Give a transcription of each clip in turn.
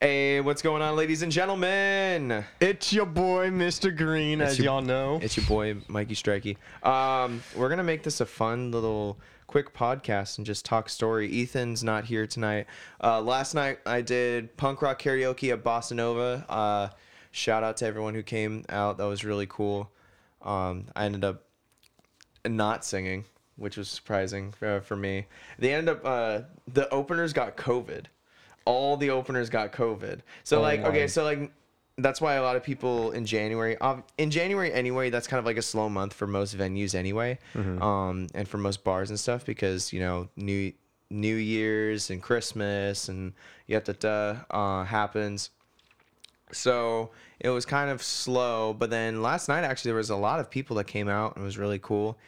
Hey, what's going on, ladies and gentlemen? It's your boy, Mr. Green, It's as your- y'all know. It's your boy, Mikey Strikey. Um, we're gonna make this a fun little quick podcast and just talk story. Ethan's not here tonight. Uh, last night I did punk rock karaoke at Bossa Nova. Uh, shout out to everyone who came out. That was really cool. Um, I ended up not singing, which was surprising uh, for me. They ended up uh, the openers got COVID. All the openers got COVID. So Oh like my. okay, so like that's why a lot of people in January, um, in January anyway, that's kind of like a slow month for most venues anyway, Mm-hmm. um, and for most bars and stuff because you know new New Year's and Christmas and yet that uh, happens. So it was kind of slow, but then last night actually there was a lot of people that came out and it was really cool.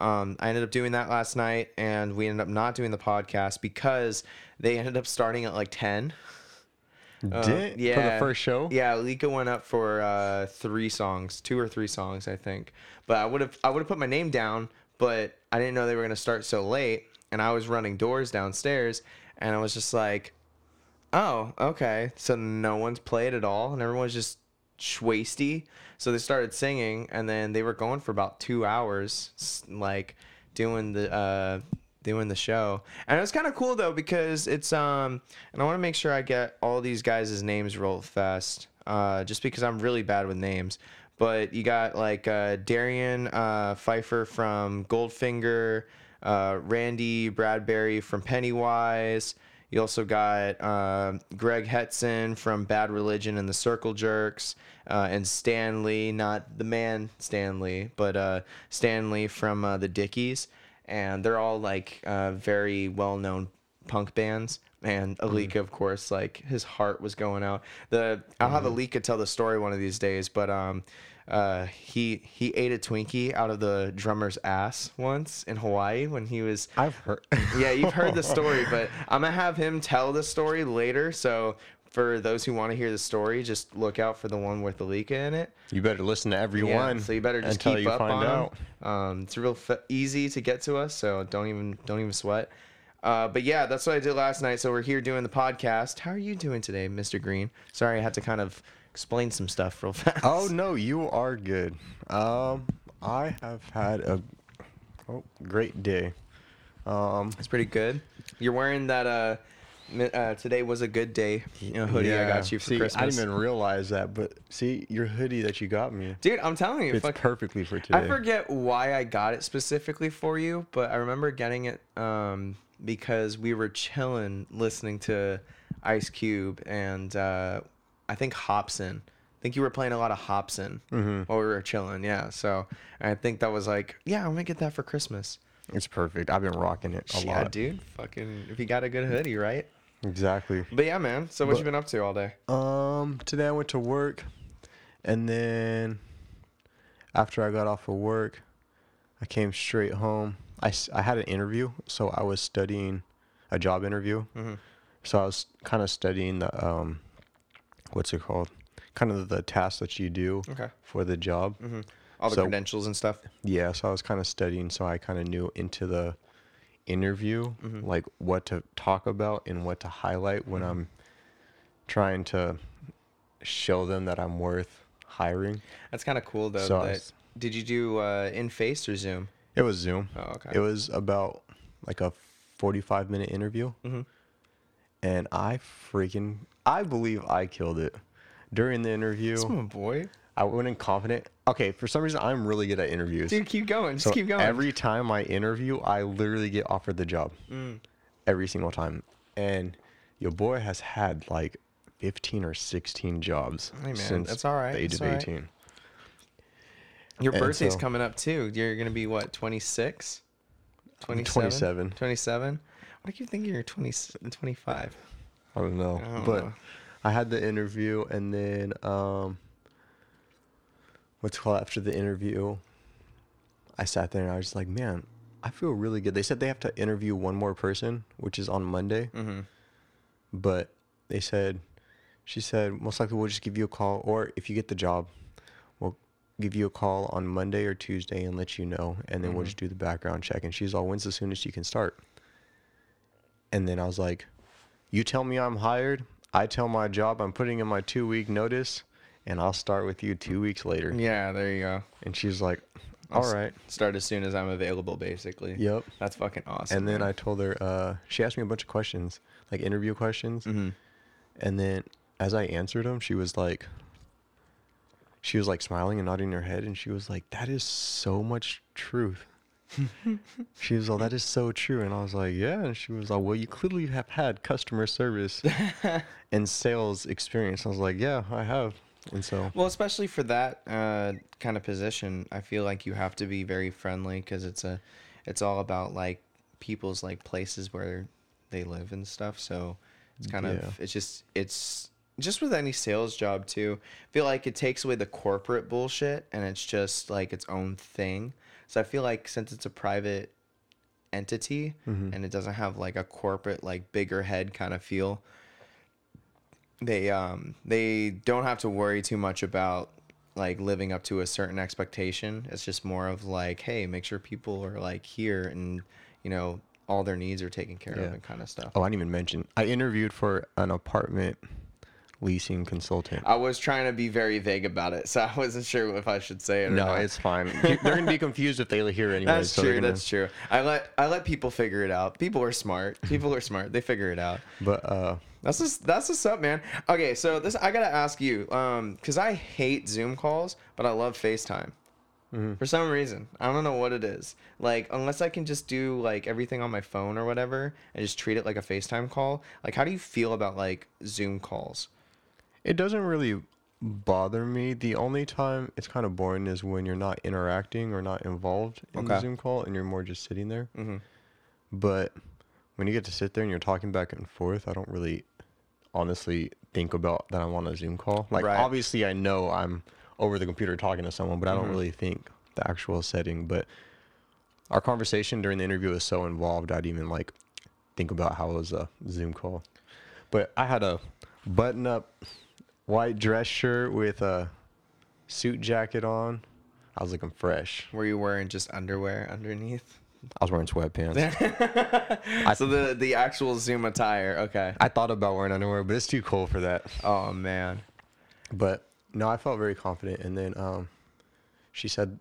Um, I ended up doing that last night, and we ended up not doing the podcast because they ended up starting at like ten. Uh, Did for the first show? Yeah, Lika went up for uh, three songs, two or three songs, I think. But I would have I would have put my name down, but I didn't know they were gonna start so late, and I was running doors downstairs, and I was just like, oh, okay. So no one's played at all, and everyone's just schwasty. So they started singing, and then they were going for about two hours, like doing the uh, doing the show. And it was kind of cool though because it's um, and I want to make sure I get all these guys' names real fast, uh, just because I'm really bad with names. But you got like uh, Darrin uh, Pfeiffer from Goldfinger, uh, Randy Bradbury from Pennywise. You also got uh, Greg Hetson from Bad Religion and the Circle Jerks, uh, and Stan Lee, not the man Stan Lee, but uh, Stan Lee from uh, the Dickies, and they're all like uh, very well-known punk bands. And Alika, of course, like his heart was going out. The I'll have Alika tell the story one of these days, but um, uh, he he ate a Twinkie out of the drummer's ass once in Hawaii when he was I've heard. yeah, you've heard the story, but I'm gonna have him tell the story later. So for those who want to hear the story, just look out for the one with the Alika in it. you better listen to every Yeah, so you better just keep up on out. Um, it's real f- easy to get to us, so don't even don't even sweat. Uh, but yeah, that's what I did last night. So we're here doing the podcast. How are you doing today, Mr. Green? Sorry, I had to kind of explain some stuff real fast. Oh no, you are good. Um, I have had a oh, great day. Um, it's pretty good. You're wearing that. Uh, uh, today was a good day. You know, hoodie I got you for see, Christmas. I didn't even realize that, but see, your hoodie that you got me, Dude, I'm telling you, it's fuck- perfectly for today. I forget why I got it specifically for you, but I remember getting it um, because we were chilling listening to Ice Cube and uh, I think Hopsin. I think you were playing a lot of Hopsin Mm-hmm. while we were chilling. Yeah, so I think that was like, yeah, I'm gonna get that for Christmas. It's perfect. I've been rocking it a yeah, lot. dude. Fucking, if you got a good hoodie, right? Exactly. But yeah, man. So what But- you been up to all day? Um, today I went to work, and then after I got off of work, I came straight home. I, I had an interview, so I was studying a job interview. Mhm. So I was kind of studying the um, what's it called? Kind of the tasks that you do Okay. for the job. hmm All the So- credentials and stuff. Yeah, so I was kind of studying, so I kind of knew into the interview, Mhm. like what to talk about and what to highlight when Mhm. I'm trying to show them that I'm worth hiring. That's kind of cool though. So was- did you do uh, in face or Zoom? It was Zoom. Oh, okay. It was about like a 45 minute interview, Mhm. And I freaking I believe I killed it. During the interview, Come boy. I went in confident. Okay, for some reason I'm really good at interviews. Dude, keep going. Just so keep going. every time I interview, I literally get offered the job. Mm. every single time. And your boy has had like 15 or 16 jobs Hey, man, since that's all right, the age that's of right. 18. Your and birthday's so- coming up too. You're gonna be what, 26? 27? 27. 27? Why do you think you're 20, 25? I don't know. I don't but know. I had the interview and then um what's called after the interview I sat there and I was like, man, I feel really good. They said they have to interview one more person, which is on Monday. Mm-hmm. But they said, she said, most likely we'll just give you a call, or if you get the job, we'll give you a call on Monday or Tuesday and let you know, and then we'll Mhm. just do the background check. And she's all, when's the soonest you can start? And then I was like, you tell me I'm hired, I tell my job I'm putting in my two week notice, and I'll start with you two weeks later. Yeah, there you go. And she's like, I'll right. Start as soon as I'm available, basically. Yep. That's fucking awesome. And then man. I told her, uh, she asked me a bunch of questions, like interview questions. Mhm. And then as I answered them, she was like, she was like smiling and nodding her head. And she was like, that is so much truth. She was like, that is so true. And I was like, yeah. And she was like, well, you clearly have had customer service and sales experience. I was like, yeah, I have. And so, Well, especially for that uh, kind of position, I feel like you have to be very friendly because it's a, it's all about like people's like places where they live and stuff. So it's kind Yeah. of it's just it's just with any sales job too. I feel like it takes away the corporate bullshit and it's just like its own thing. So I feel like since it's a private entity and it doesn't have like a corporate like bigger head kind of feel they um they don't have to worry too much about like living up to a certain expectation. It's just more of like hey make sure people are like here and you know all their needs are taken care of and kind of stuff. Oh, I didn't even mention, I interviewed for an apartment leasing consultant. i was trying to be very vague about it so i wasn't sure if i should say it or No, not. it's fine. They're going to be confused if they hear anyway. that's so true gonna- that's true i let i let people figure it out people are smart people are smart they figure it out But uh, That's just that's what's up, man. Okay, so this I gotta ask you, um, because I hate Zoom calls, but I love FaceTime. For some reason, I don't know what it is. Like, unless I can just do like everything on my phone or whatever, and just treat it like a FaceTime call. Like, how do you feel about like Zoom calls? It doesn't really bother me. The only time it's kind of boring is when you're not interacting or not involved in the Okay. Zoom call and you're more just sitting there. Mhm. But when you get to sit there and you're talking back and forth, I don't really honestly think about that I'm on a Zoom call. Like, Right. obviously, I know I'm over the computer talking to someone, but I don't Mhm. really think the actual setting. But our conversation during the interview was so involved, I'd even like think about how it was a Zoom call. But I had a button up white dress shirt with a suit jacket on. I was looking fresh. Were you wearing just underwear underneath? I was wearing sweatpants. so the the actual Zoom attire. Okay. I thought about wearing underwear, but it's too cold for that. Oh man. But no, I felt very confident. And then um, she said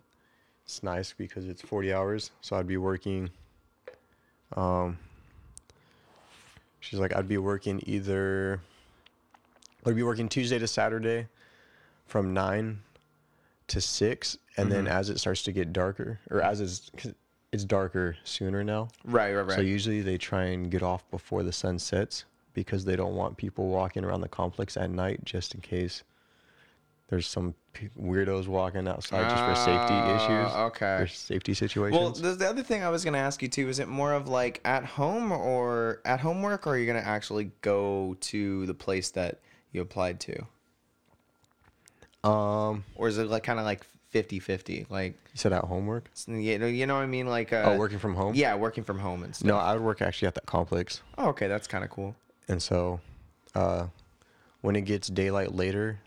it's nice because it's 40 hours, so I'd be working. Um, she's like, I'd be working either. I'd be working Tuesday to Saturday, from nine to six, and then as it starts to get darker, or as it's it's darker sooner now. Right, right, right. So usually they try and get off before the sun sets because they don't want people walking around the complex at night just in case there's some weirdos walking outside just for safety Ah, issues. okay. For safety situations. Well, the, the other thing I was gonna ask you too is it more of like at home or at home work, or are you gonna actually go to the place that you applied to, um, or is it like kind of like 50-50? Like, you said at homework? you know, you know what I mean? Like, uh, oh, working from home? Yeah, working from home and stuff. No, I would work actually at that complex. Oh, okay, that's kind of cool. And so uh, when it gets daylight later,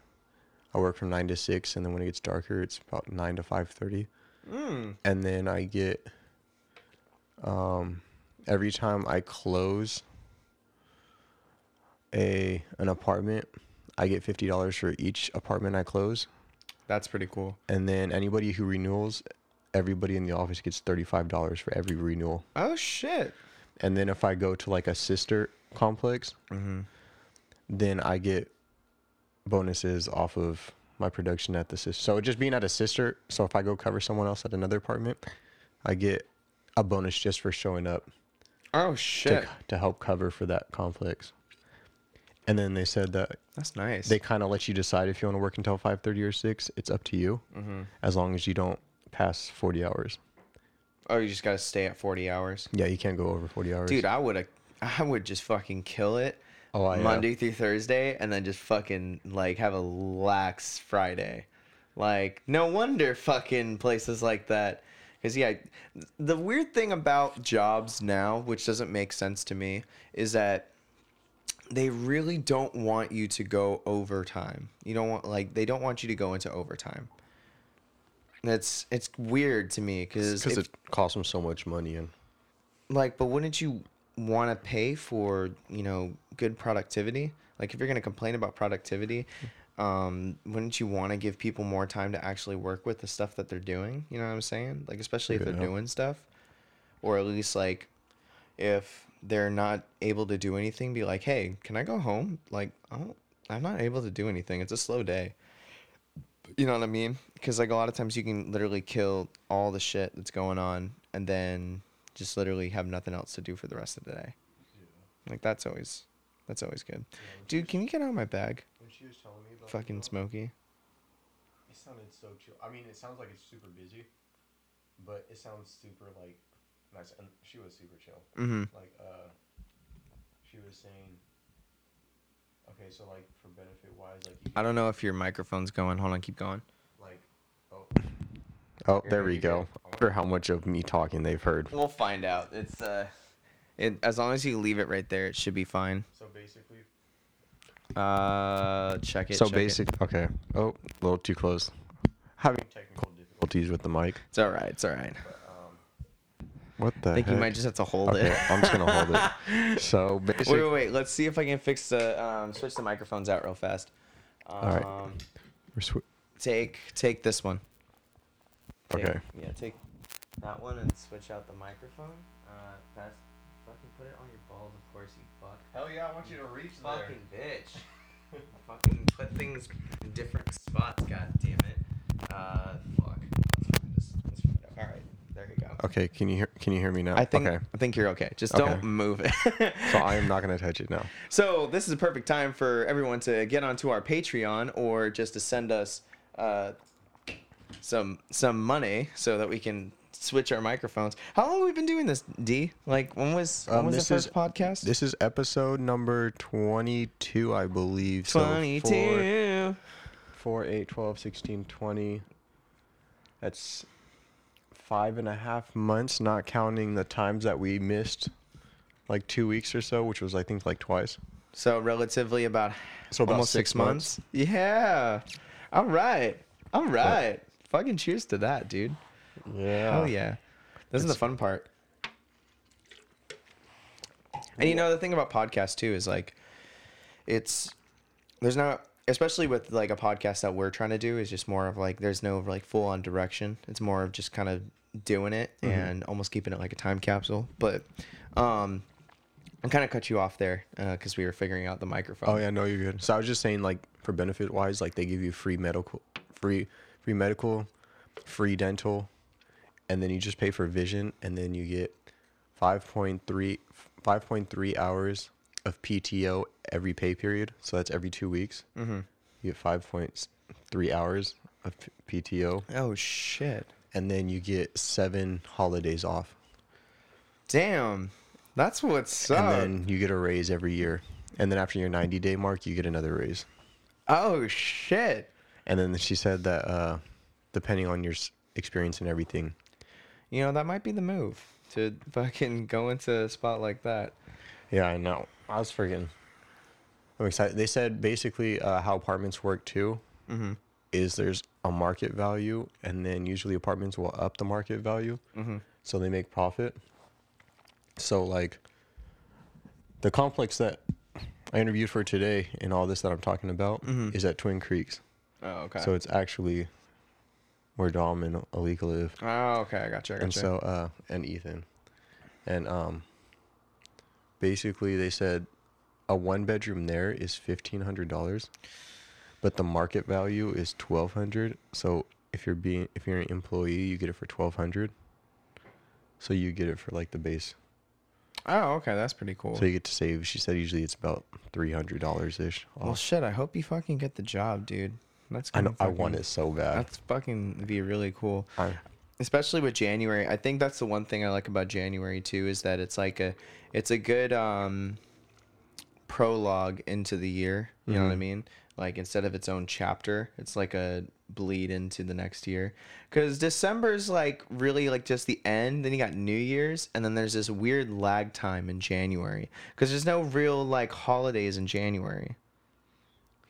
I work from 9 to 6. And then when it gets darker, it's about 9 to 5.30. Mm. and then I get um every time I close a an apartment, I get fifty dollars for each apartment I close, That's pretty cool. and then anybody who renewals, everybody in the office gets thirty five dollars for every renewal. Oh shit. And then if I go to like a sister complex, Mm-hmm. then I get bonuses off of my production at the sister. So just being at a sister, so if I go cover someone else at another apartment, I get a bonus just for showing up Oh to, shit. to help cover for that complex. And then they said that That's nice. they kind of let you decide if you want to work until 5:30 or 6. It's up to you mm-hmm. as long as you don't pass 40 hours. Oh, you just gotta stay at forty hours. Yeah, you can't go over 40 hours. Dude, I would have, I would just fucking kill it. Oh, I, uh, Monday through Thursday, and then just fucking like have a lax Friday. Like, no wonder fucking places like that. Because yeah, the weird thing about jobs now, which doesn't make sense to me, is that they really don't want you to go overtime. You don't want like they don't want you to go into overtime. That's it's weird to me because because it costs them so much money and like but wouldn't you want to pay for you know good productivity Like if you're gonna complain about productivity, um, wouldn't you want to give people more time to actually work with the stuff that they're doing? You know what I'm saying? Like especially if Yeah. they're doing stuff, or at least like if they're not able to do anything, be like, hey, can I go home? Like, don't, I'm not able to do anything. It's a slow day. You know what I mean? Because like a lot of times you can literally kill all the shit that's going on, and then just literally have nothing else to do for the rest of the day. Like that's always, that's always good. Dude, can you get out of my bag? When she was telling me about Fucking smoky. It sounded so chill. I mean, it sounds like it's super busy, but it sounds super like nice. And she was super chill. Mm-hmm. Like, uh, she was saying, okay, so like for benefit wise, like you I don't know if your microphone's going. Hold on, keep going. like, oh, oh, there we go. I wonder how much of me talking they've heard. We'll find out. It's uh, it as long as you leave it right there, it should be fine. So basically, Uh, check it. so check it. basic. Okay. Oh, a little too close. Having technical difficulties with the mic. It's all right. It's all right. But, what the? I think you might just have to hold Okay, it. I'm just gonna hold it. So Wait, basically, wait, wait. Let's see if I can fix the um, switch the microphones out real fast. Um, right. we're swi- Take take this one. Take- Okay. Yeah, take that one and switch out the microphone. Uh, pass. Fucking put it on your balls, of course, you fuck. Hell yeah, I want you to reach the Fucking bitch. fucking put things in different spots. God damn it. Uh, fuck. Let's find this. Let's find it. All right, there you go. Okay, can you hear? Can you hear me now? I think Okay. I think you're okay. Just Okay. don't move it. So I am not gonna touch it now. So this is a perfect time for everyone to get onto our Patreon or just to send us uh, some some money so that we can switch our microphones. How long have we been doing this, D? Like when was when Um, was the first is- podcast? This is episode number 22, I believe. So Twenty four- 4, 8, 12, 16, 20. That's five and a half months, not counting the times that we missed like two weeks or so, which was, I think, like twice. So relatively about So about almost six six, months. Yeah. All right. All right. Fucking cheers to that, dude. Yeah. Hell yeah. This is the fun part. And you know the thing about podcasts too is like it's there's not especially with like a podcast that we're trying to do is just more of like there's no like full on direction. It's more of just kind of doing it and almost keeping it like a time capsule. But um I kind of cut you off there because we were figuring out the microphone. Oh yeah, no, you're good. So I was just saying, like, for benefit wise, like they give you free medical, free, free medical, free dental, and then you just pay for vision, and then you get 5.3, 5.3 hours of PTO every pay period. So that's every two weeks. Mm-hmm. You get 5.3 hours of PTO, Oh shit! And then you get seven holidays off, Damn, that's what's up. and then you get a raise every year. And then after your 90 day mark, you get another raise. oh shit! And then she said that uh, depending on your experience and everything, You know, that might be the move to fucking go into a spot like that. yeah, I know. I was freaking. I'm excited. They said basically uh, how apartments work too Mm-hmm. Is there's a market value, and then usually apartments will up the market value, Mm-hmm. so they make profit. So like, the complex that I interviewed for today and all this that I'm talking about Mhm. is at Twin Creeks. Oh, okay. So it's actually where Dom and Alika live. oh, okay. I got you. I got and you. so uh and Ethan. And um basically they said a one bedroom there is fifteen hundred dollars, but the market value is twelve hundred. So if you're being if you're an employee, you get it for twelve hundred. So you get it for like the base. oh, okay. That's pretty cool. So you get to save. She said usually it's about three hundred dollars ish. well, shit. I hope you fucking get the job, dude. That's. I know gonna I fucking- want it so bad. That's fucking be really cool. I, especially with January. I think that's the one thing I like about January too is that it's like a it's a good um prologue into the year. You know what I Mhm. mean? Like instead of its own chapter, it's like a bleed into the next year. Cuz December's like really like just the end, then you got New Year's and then there's this weird lag time in January cuz there's no real like holidays in January.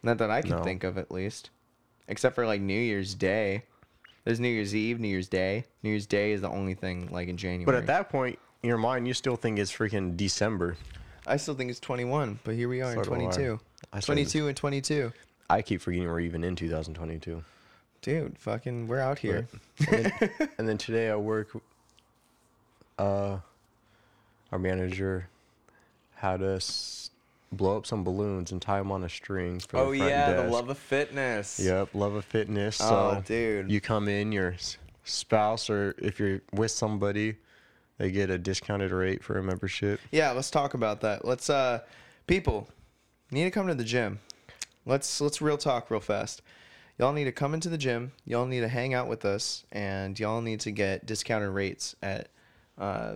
Not that I can No. think of at least. Except for like New Year's Day. There's New Year's Eve, New Year's Day. New Year's Day is the only thing like in January. but at that point, in your mind, you still think it's freaking December. I still think it's 21, but here we are So in do I. 22. I said- 22 and 22. I keep forgetting we're even in 2022. Dude, fucking, we're out here. And then, today at work, uh, our manager had us blow up some balloons and tie them on a string for Oh the front yeah, the love of fitness. Yep, love of fitness. So Oh, dude. you come in, your s- spouse or if you're with somebody, they get a discounted rate for a membership. Yeah, let's talk about that. Let's uh people need to come to the gym. Let's let's real talk real fast. Y'all need to come into the gym. Y'all need to hang out with us and y'all need to get discounted rates at uh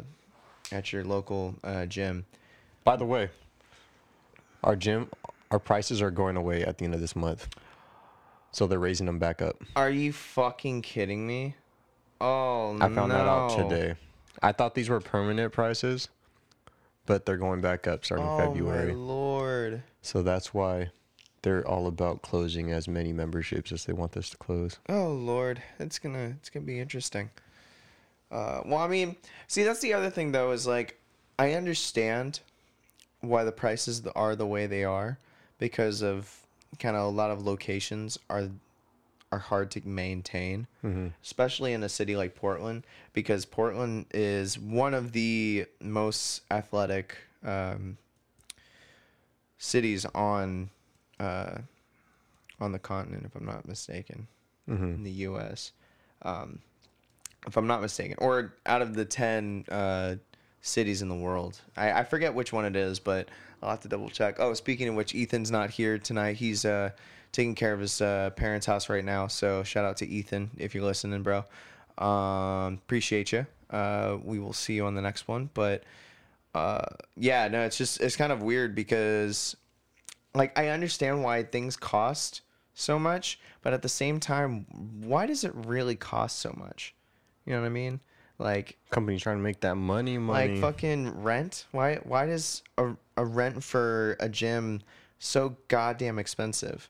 at your local uh, gym. By the way, our gym, our prices are going away at the end of this month. So they're raising them back up. Are you fucking kidding me? Oh no, I found that out today. I thought these were permanent prices, but they're going back up starting Oh February. my lord. So that's why they're all about closing as many memberships as they want this to close. Oh Lord, it's gonna it's gonna be interesting. Uh, well, I mean, see, that's the other thing though is like, I understand why the prices are the way they are because of kind of a lot of locations are are hard to maintain, especially in a city like Portland because Portland is one of the most athletic um, cities on uh, on the continent, if I'm not mistaken, in the U.S. Um, if I'm not mistaken, or out of the ten uh, cities in the world, I, I forget which one it is, but I'll have to double check. Oh, speaking of which, Ethan's not here tonight. He's uh, taking care of his uh, parents' house right now. So shout out to Ethan if you're listening, bro. Um, appreciate you. Uh, we will see you on the next one, but uh, yeah, no, it's just it's kind of weird because like I understand why things cost so much, but at the same time, why does it really cost so much? You know what I mean? Like Companies trying to make that money, money. like fucking rent. Why why does a, a rent for a gym so goddamn expensive?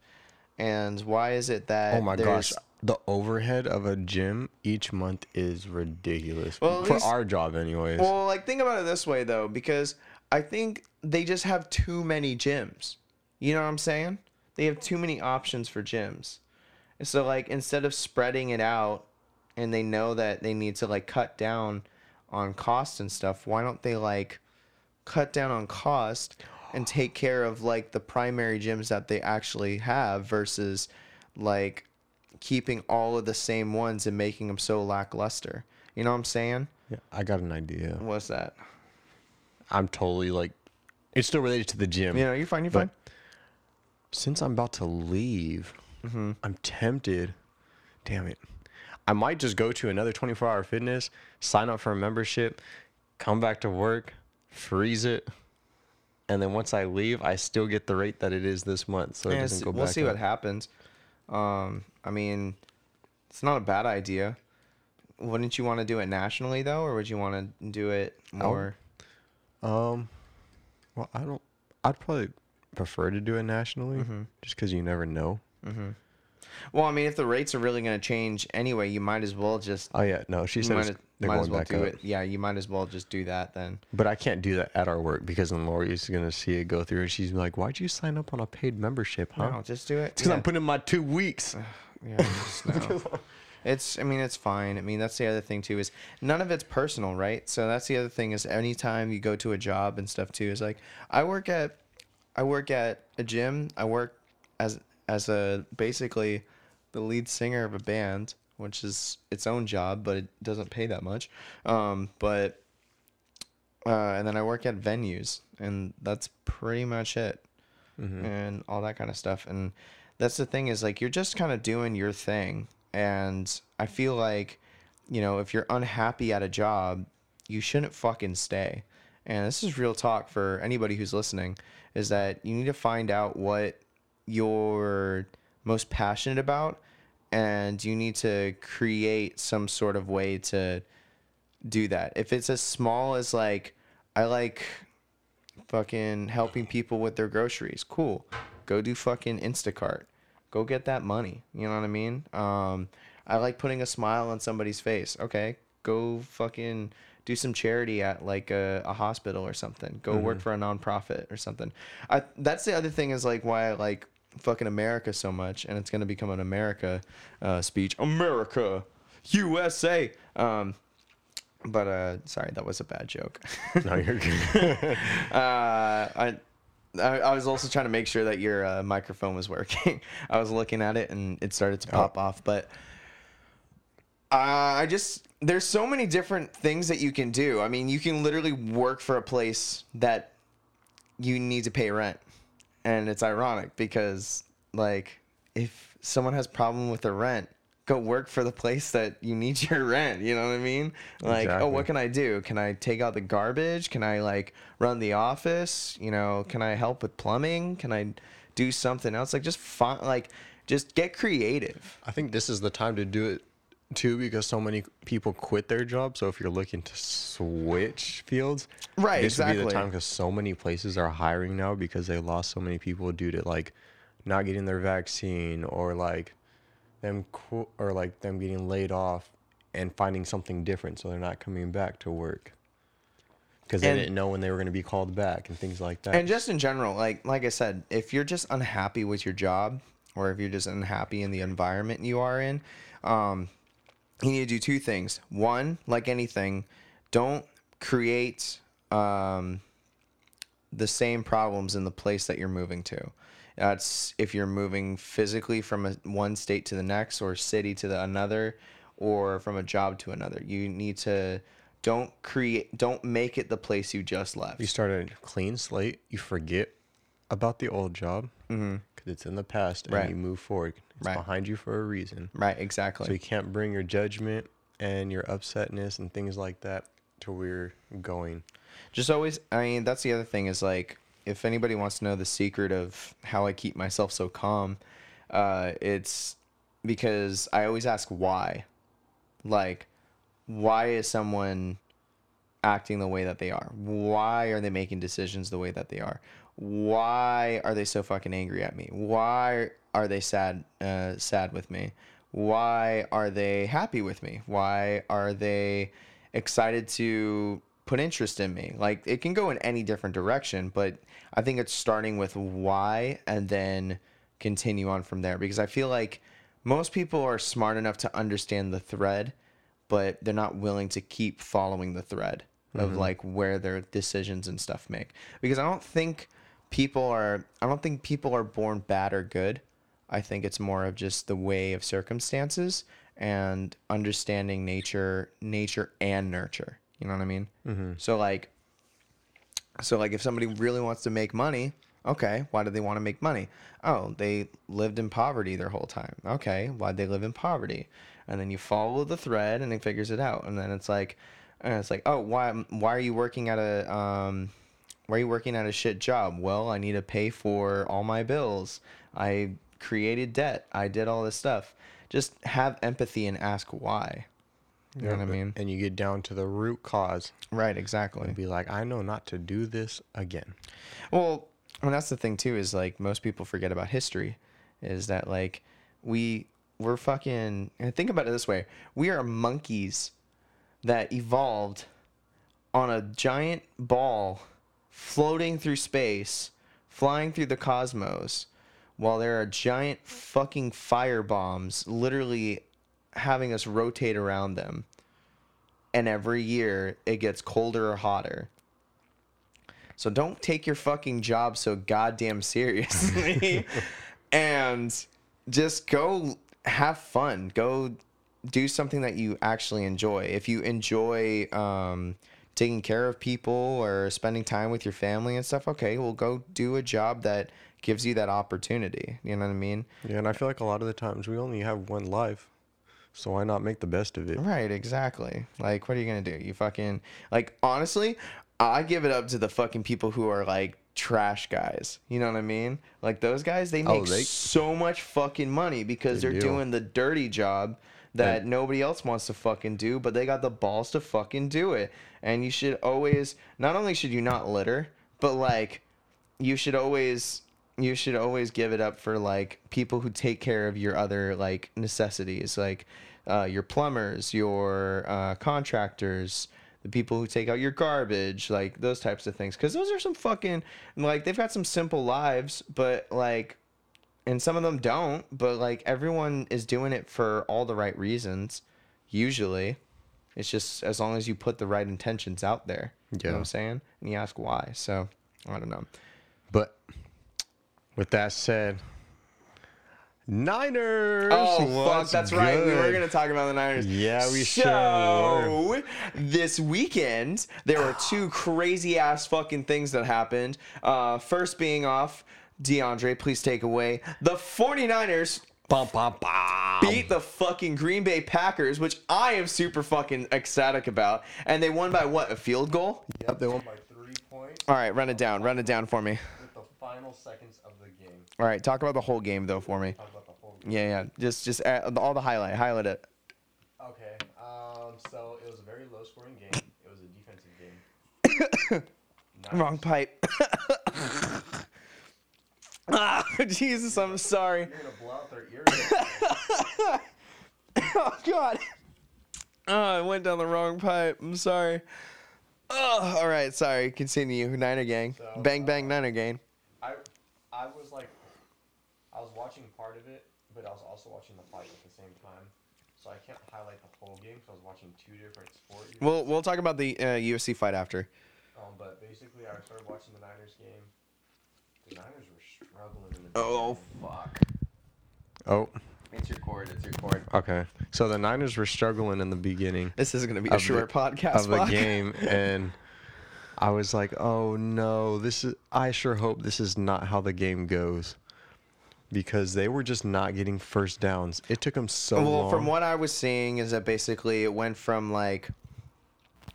And why is it that oh my gosh, the overhead of a gym each month is ridiculous. Well, for least- our job, anyways. Well, like think about it this way though, because I think they just have too many gyms. You know what I'm saying? They have too many options for gyms. And so like instead of spreading it out and they know that they need to like cut down on cost and stuff, why don't they like cut down on cost and take care of like the primary gyms that they actually have versus like keeping all of the same ones and making them so lackluster. You know what I'm saying? yeah, I got an idea. What's that? I'm totally like, it's still related to the gym. You know, you're fine. You're fine. Since I'm about to leave, Mm-hmm. I'm tempted. Damn it. I might just go to another 24 hour fitness, sign up for a membership, come back to work, freeze it. And then once I leave, I still get the rate that it is this month. So it Yeah, doesn't go we'll see up. what happens. Um, I mean, it's not a bad idea. Wouldn't you want to do it nationally though, or would you want to do it more? Um, well, I don't. I'd probably prefer to do it nationally, Mm-hmm. just because you never know. Well, I mean, if the rates are really going to change anyway, you might as well just. Oh yeah, no, she said might, it's- they're might going as well back do up. it. Yeah, you might as well just do that then. But I can't do that at our work because then Lori's gonna see it go through, and she's like, "Why'd you sign up on a paid membership, huh?" No, just do it. Because Yeah. I'm putting in my two weeks. Yeah, just no. It's I mean it's fine. I mean that's the other thing too is none of it's personal, right? So that's the other thing is anytime you go to a job and stuff too is like I work at I work at a gym. I work as as a basically the lead singer of a band, which is its own job, but it doesn't pay that much. Um, but uh, and then I work at venues, and that's pretty much it, and all that kind of stuff. And that's the thing is like you're just kind of doing your thing, and I feel like, you know, if you're unhappy at a job, you shouldn't fucking stay. And this is real talk for anybody who's listening, is that you need to find out what you're most passionate about, and you need to create some sort of way to do that. If it's as small as like I like fucking helping people with their groceries, cool. Go do fucking Instacart. Go get that money. You know what I mean? Um I like putting a smile on somebody's face. Okay. Go fucking do some charity at like a, a hospital or something. Go work for a nonprofit or something. I that's the other thing is like why I like fucking America so much, and it's gonna become an America uh, speech. America, USA. Um, but uh, sorry, that was a bad joke. No, you're good. uh, I, I I was also trying to make sure that your uh, microphone was working. I was looking at it and it started to pop off, but uh, I just there's so many different things that you can do. I mean, you can literally work for a place that you need to pay rent, and it's ironic because like if someone has problem with the rent. Go work for the place that you need your rent. You know what I mean? Like, oh, what can I do? Can I take out the garbage? Can I like run the office? You know, can I help with plumbing? Can I do something else? Like just find like just get creative. I think this is the time to do it too because so many people quit their job. So if you're looking to switch fields, Right, this would be the time because so many places are hiring now because they lost so many people due to like not getting their vaccine or like them qu- or like them getting laid off and finding something different, so they're not coming back to work because they And- didn't know when they were going to be called back and things like that. And just in general, like like I said, if you're just unhappy with your job or if you're just unhappy in the environment you are in, um, you need to do two things. One, like anything, don't create um, the same problems in the place that you're moving to. That's if you're moving physically from a, one state to the next or city to the another or from a job to another. You need to don't create don't make it the place you just left. you start a clean slate, you forget about the old job because it's in the past, and Mm-hmm. Right. you move forward. It's Right. behind you for a reason. Right, exactly. So you can't bring your judgment and your upsetness and things like that to where you're going. just always i mean that's the other thing is like if anybody wants to know the secret of how i keep myself so calm uh, it's because i always ask why like why is someone acting the way that they are why are they making decisions the way that they are why are they so fucking angry at me? Why are they sad uh, sad with me? Why are they happy with me? Why are they excited to put interest in me? Like it can go in any different direction but i think it's starting with why and then continue on from there. Because i feel like most people are smart enough to understand the thread but they're not willing to keep following the thread of like where their decisions and stuff make. Because i don't think people are i don't think people are born bad or good i think it's more of just the way of circumstances and understanding nature nature and nurture you know what i mean so like so like if somebody really wants to make money, okay, why do they want to make money? Oh, they lived in poverty their whole time. Okay, why'd they live in poverty? And then you follow the thread and it figures it out. And then it's like and it's like, "Oh, why why are you working at a um why are you working at a shit job? Well, I need to pay for all my bills. I created debt. I did all this stuff. Just have empathy and ask why. You know what I mean? And you get down to the root cause Right, exactly. and be like, I know not to do this again. Well, and that's the thing too is like most people forget about history, is that like we we're fucking and think about it this way: we are monkeys that evolved on a giant ball floating through space, flying through the cosmos, while there are giant fucking fire bombs literally having us rotate around them. And every year it gets colder or hotter. So don't take your fucking job so goddamn seriously and just go have fun. Go do something that you actually enjoy. If you enjoy um, taking care of people or spending time with your family and stuff, okay, well, go do a job that gives you that opportunity. You know what I mean? Yeah, and I feel like a lot of the times we only have one life. So why not make the best of it? Right, exactly. Like, what are you gonna do? You fucking like honestly, I give it up to the fucking people who are like trash guys. You know what I mean? Like those guys, they oh, make Oh, they- so much fucking money because They they are do. doing the dirty job that nobody else wants to fucking do, but they got the balls to fucking do it. And you should always not only should you not litter, but like you should always you should always give it up for like people who take care of your other like necessities like uh, your plumbers your uh, contractors the people who take out your garbage, like those types of things. Because those are some fucking like they've got some simple lives, but like, and some of them don't. But like everyone is doing it for all the right reasons. Usually, it's just as long as you put the right intentions out there. You know what Yeah. I'm saying? And you ask why. So I don't know. But with that said, Niners. Oh fuck, that's right. We were gonna talk about the Niners. Yeah, we sure so, this weekend there were two crazy ass fucking things that happened. Uh, first being off, DeAndre, please take away. The 49ers Bum, bum, bum. beat the fucking Green Bay Packers, which I am super fucking ecstatic about. And they won by what? A field goal? Yep, they won by three points All right, run it down. Run it down for me. with the final seconds of the game. All right, talk about the whole game though for me. Talk about the whole Yeah, yeah. Just just add, all the highlight. Highlight it. Okay. Um. So it was a very low-scoring game. It was a defensive game. Wrong pipe. ah, Jesus, I'm sorry. You're gonna blow out their ears. Oh God. Oh, I went down the wrong pipe. I'm sorry. Oh, all right. Sorry. Continue. Niner gang. So, bang bang uh, Niner gang. I I was like, I was watching part of it, but I was also watching the fight at the same time. So I can't highlight the whole game because I was watching two different sports. We'll we'll talk about the uh, UFC fight after. Um, but basically, I started watching the Niners game. The Niners were struggling in the. Oh fuck. Oh. It's your cord. It's your cord. Okay. So the Niners were struggling in the beginning This is gonna be a Of the- short podcast. of the fuck. game, and I was like, "Oh no, this is." I sure hope this is not how the game goes, because they were just not getting first downs. It took them so well, long. from what I was seeing is that basically it went from like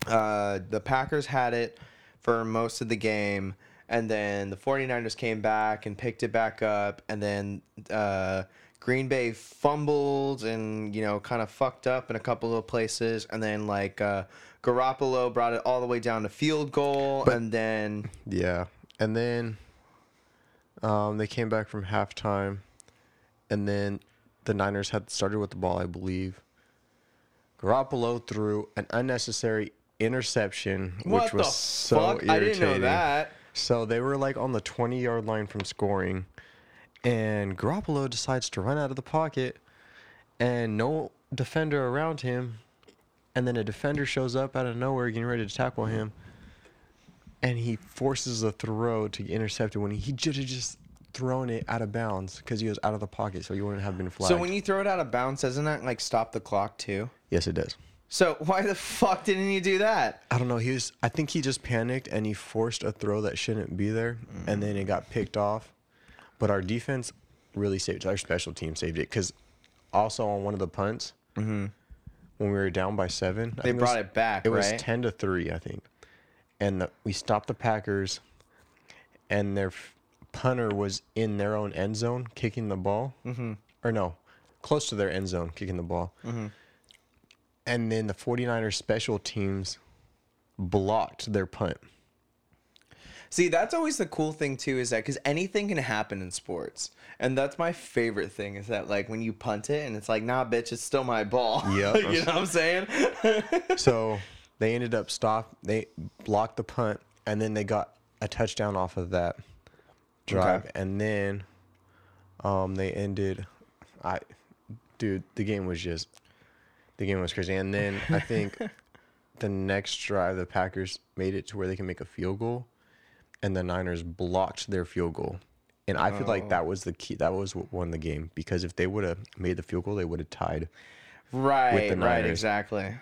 uh, the Packers had it for most of the game, and then the 49ers came back and picked it back up, and then uh, Green Bay fumbled and you know kind of fucked up in a couple of places, and then like uh, Garoppolo brought it all the way down to field goal, But- and then Yeah, and then um, they came back from halftime, and then the Niners had started with the ball, I believe. Garoppolo threw an unnecessary interception, what which was the so fuck? irritating. I didn't know that. So they were like on the 20 yard line from scoring, and Garoppolo decides to run out of the pocket, and no defender around him, and then a defender shows up out of nowhere getting ready to tackle him, and he forces a throw to get intercepted when he should have just thrown it out of bounds because he was out of the pocket, so he wouldn't have been flagged. So when you throw it out of bounds, doesn't that like stop the clock too? yes, it does. So why the fuck didn't you do that? I don't know. He was. I think he just panicked and he forced a throw that shouldn't be there, and then it got picked off. But our defense really saved. Our special team saved it because also on one of the punts, when we were down by seven, They brought was- it back, It was ten to three, I think, and the, we stopped the Packers, and their f- punter was in their own end zone kicking the ball, mm-hmm. or no, close to their end zone kicking the ball. Mm-hmm. And then the 49ers special teams blocked their punt. See, that's always the cool thing too, is that because anything can happen in sports, and that's my favorite thing is that like when you punt it and it's like, nah, bitch, it's still my ball. Yeah, you know what I'm saying? So they ended up stop. They blocked the punt, and then they got a touchdown off of that drive, Okay. and then um, they ended. I, dude, the game was just, the game was crazy, and then I think the next drive, the Packers made it to where they can make a field goal, and the Niners blocked their field goal. And I feel like that was the key. That was what won the game because if they would have made the field goal, they would have tied. right, the right, exactly.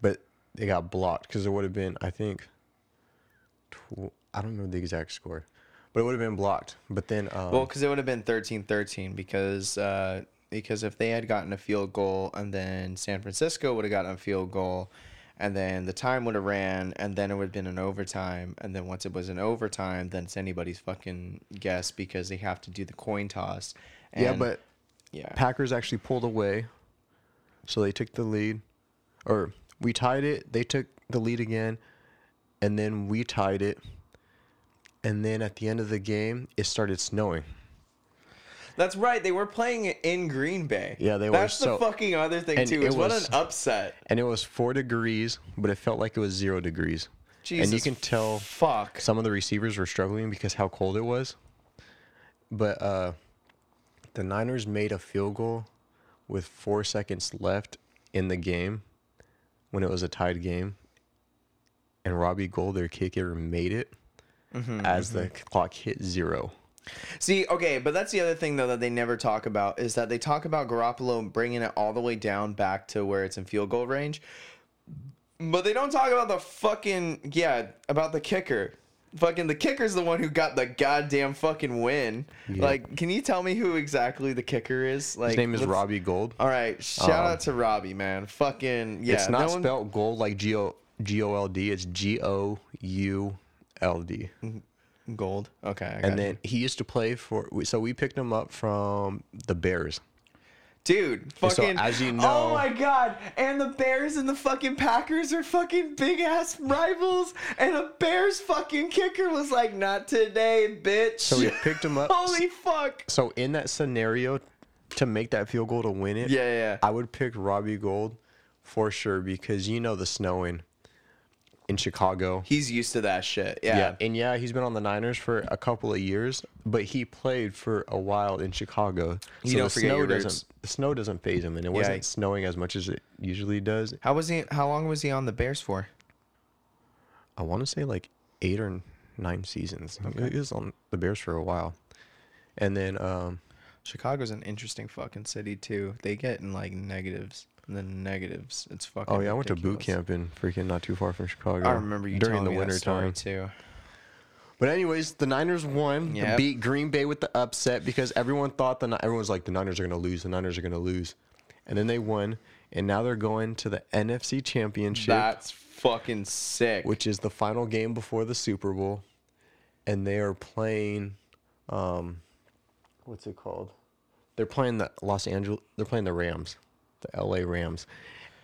but they got blocked because there would have been, I think, tw- I don't remember the exact score, but it would have been blocked. But then, um, Well, because it would have been 13-13 because uh, because if they had gotten a field goal and then San Francisco would have gotten a field goal, and then the time would have ran, and then it would have been an overtime, and then once it was an overtime, then it's anybody's fucking guess because they have to do the coin toss. yeah, but yeah, Packers actually pulled away, so they took the lead, or we tied it. They took the lead again, and then we tied it. And then at the end of the game, it started snowing. That's right. They were playing it in Green Bay. Yeah, they were, That's the so- fucking other thing too. it Is what was- an upset. and it was four degrees, but it felt like it was zero degrees. and you can tell Fuck. some of the receivers were struggling because how cold it was. But uh, the Niners made a field goal with four seconds left in the game when it was a tied game, and Robbie Gould, their kicker, made it as the clock hit zero. See, okay, but that's the other thing though that they never talk about is that they talk about Garoppolo bringing it all the way down back to where it's in field goal range, but they don't talk about the fucking yeah about the kicker. Fucking the kicker's the one who got the goddamn fucking win. Yeah. Like, can you tell me who exactly the kicker is? Like, His name is let's- Robbie Gould. All right, shout Um, out to Robbie, man. Fucking yeah, it's not no one- spelled gold like G O G O L D. It's G O U L D. gold. Okay, I got And you. then he used to play for. So we picked him up from the Bears. Dude, so fucking. as you know- oh my god! And the Bears and the fucking Packers are fucking big ass rivals. And a Bears fucking kicker was like, "Not today, bitch." So we picked him up. Holy fuck! So in that scenario, to make that field goal to win it, Yeah, yeah. yeah. I would pick Robbie Gould for sure because you know the snowing in Chicago. He's used to that shit. Yeah. and yeah, he's been on the Niners for a couple of years, but he played for a while in Chicago. You so don't the forget snow your roots. doesn't the snow doesn't faze him, and it wasn't snowing as much as it usually does. How was he? How long was he on the Bears for? I want to say like eight or nine seasons. He was on the Bears for a while, and then um, Chicago's an interesting fucking city too. They get in like negatives. And then negatives. It's fucking. oh yeah, I went to boot ridiculous. camp in freaking not too far from Chicago. I remember you during telling the me winter that story time. too. But anyways, the Niners won, Yep. beat Green Bay with the upset because everyone thought the everyone was like the Niners are going to lose, the Niners are going to lose, and then they won, and now they're going to the NFC Championship, That's fucking sick. which is the final game before the Super Bowl, and they are playing, um, what's it called? They're playing the Los Angeles. They're playing the Rams, the LA Rams,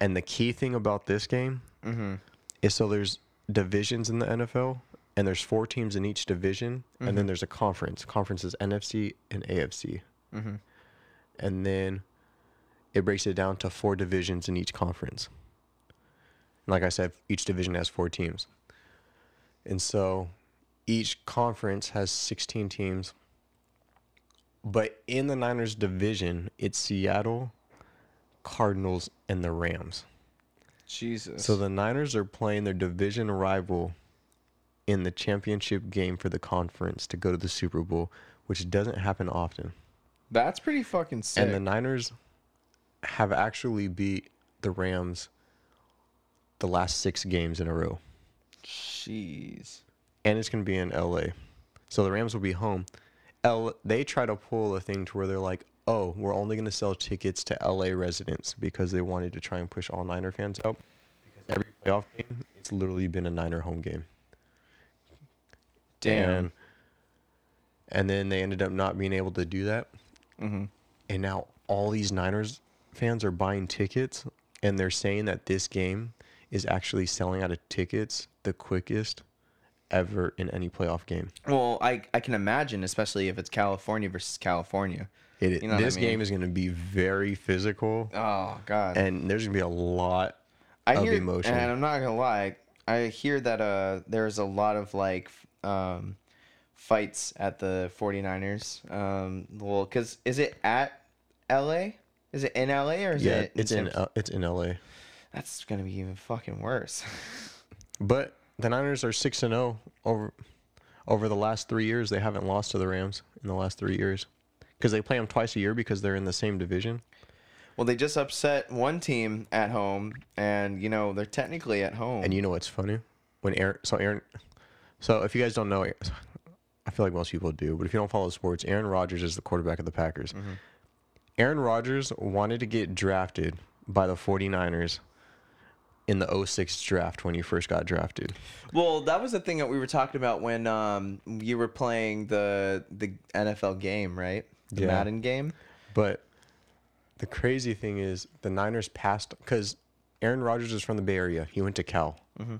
and the key thing about this game mm-hmm. is so there's divisions in the NFL, and there's four teams in each division, and then mm-hmm. there's a conference. Conference is NFC and AFC, mm-hmm. and then it breaks it down to four divisions in each conference. And like I said, each division has four teams, and so each conference has 16 teams. But in the Niners division, it's Seattle, Cardinals, and the Rams. Jesus. So the Niners are playing their division rival in the championship game for the conference to go to the Super Bowl, which doesn't happen often. That's pretty fucking sick. And the Niners have actually beat the Rams the last six games in a row. Jeez. And it's going to be in LA. So the Rams will be home. L- they try to pull a thing to where they're like, oh, we're only going to sell tickets to LA residents because they wanted to try and push all Niner fans out. Because every playoff game, it's literally been a Niner home game. Damn. And, and then they ended up not being able to do that. Mm-hmm. And now all these Niners fans are buying tickets, and they're saying that this game is actually selling out of tickets the quickest ever in any playoff game. Well, I I can imagine, especially if it's California versus California. It, You know what I this mean? game is going to be very physical, Oh God. and there's going to be a lot I of hear, emotion. and I'm not gonna lie. I hear that uh, there's a lot of like um, fights at the 49ers. Um, well, cause is it at L.A.? Is it in L.A. or is yeah, it? it's in uh, it's in LA. That's gonna be even fucking worse. But the Niners are six and zero over over the last three years. They haven't lost to the Rams in the last three years because they play them twice a year because they're in the same division. well, they just upset one team at home, and you know they're technically at home. And you know what's funny? When Aaron, so Aaron, so if you guys don't know, I feel like most people do, but if you don't follow sports, Aaron Rodgers is the quarterback of the Packers. Aaron Rodgers wanted to get drafted by the 49ers in the 06 draft when you first got drafted. Well, that was the thing that we were talking about when um you were playing the the NFL game, right? The Yeah. Madden game. But the crazy thing is the Niners passed because Aaron Rodgers is from the Bay Area. He went to Cal, mm-hmm.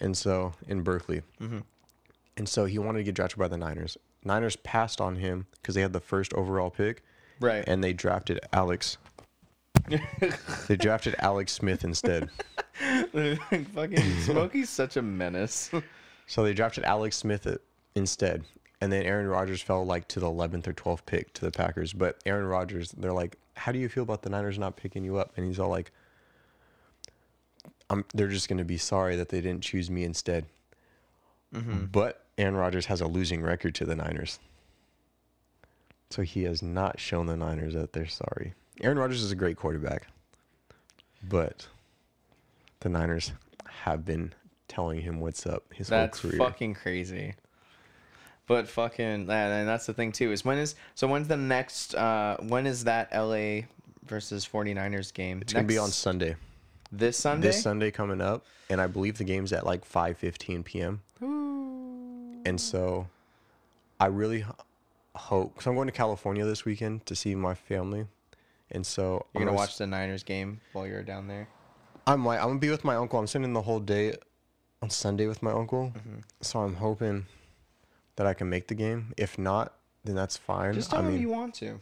and so in Berkeley, mm-hmm. and so he wanted to get drafted by the Niners. Niners passed on him because they had the first overall pick, Right. and they drafted Alex. they drafted Alex Smith instead. Fucking Smokey's such a menace. So they drafted Alex Smith uh, instead, and then Aaron Rodgers fell like to the 11th or 12th pick to the Packers. But Aaron Rodgers, they're like, "How do you feel about the Niners not picking you up?" And he's all like, I'm, "They're just gonna be sorry that they didn't choose me instead." Mm-hmm. But Aaron Rodgers has a losing record to the Niners, so he has not shown the Niners that they're sorry. Aaron Rodgers is a great quarterback, but the Niners have been telling him what's up his That's whole career. fucking crazy. But fucking that and that's the thing too is when is so when's the next uh when is that LA versus 49ers game? It's gonna be on Sunday. this Sunday. This Sunday coming up, and I believe the game's at like 5:15 p.m. And so, I really hope. Cause I'm going to California this weekend to see my family, and so You're gonna s- watch the Niners game while you're down there. I'm might. I'm gonna be with my uncle. I'm spending the whole day on Sunday with my uncle, Mm-hmm. so I'm hoping that I can make the game. If not, then that's fine. Just I tell him mean, you want to.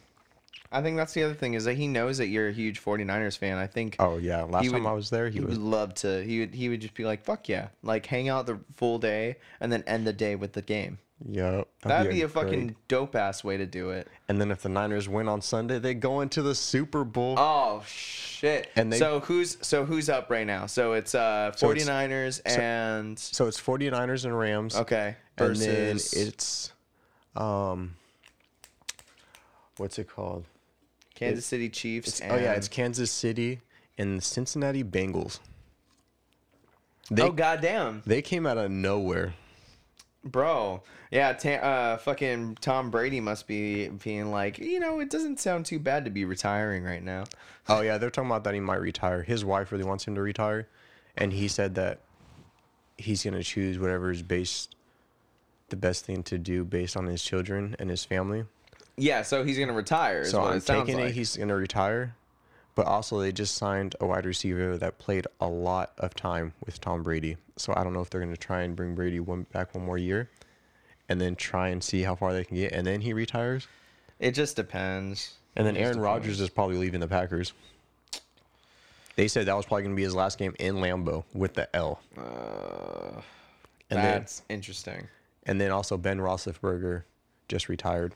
I think that's the other thing is that he knows that you're a huge 49ers fan. I think oh yeah, last time would- I was there, he, he was. would love to. He would he would just be like, "Fuck yeah!" Like hang out the full day and then end the day with the game. Yeah, That'd be a great- fucking dope ass way to do it. And then if the Niners win on Sunday, they go into the Super Bowl. Oh shit. And they- so who's so who's up right now? So it's uh So it's- 49ers and So it's 49ers and Rams. okay And versus then it's um what's it called? Kansas City Chiefs and oh yeah, it's Kansas City and the Cincinnati Bengals. They Oh goddamn. they came out of nowhere. Bro. Yeah, ta- uh fucking Tom Brady must be being like, you know, it doesn't sound too bad to be retiring right now. Oh yeah, they're talking about that he might retire. His wife really wants him to retire, and he said that he's gonna choose whatever is based the best thing to do based on his children and his family. Yeah, so he's gonna retire. So I'm it taking like. it he's gonna retire, but also they just signed a wide receiver that played a lot of time with Tom Brady. So I don't know if they're gonna try and bring Brady one back one more year, and then try and see how far they can get, and then he retires. It just depends. And then Aaron Rodgers is probably leaving the Packers. They said that was probably gonna be his last game in Lambeau with the L. Uh, And then that's interesting. And then also Ben Roethlisberger just retired,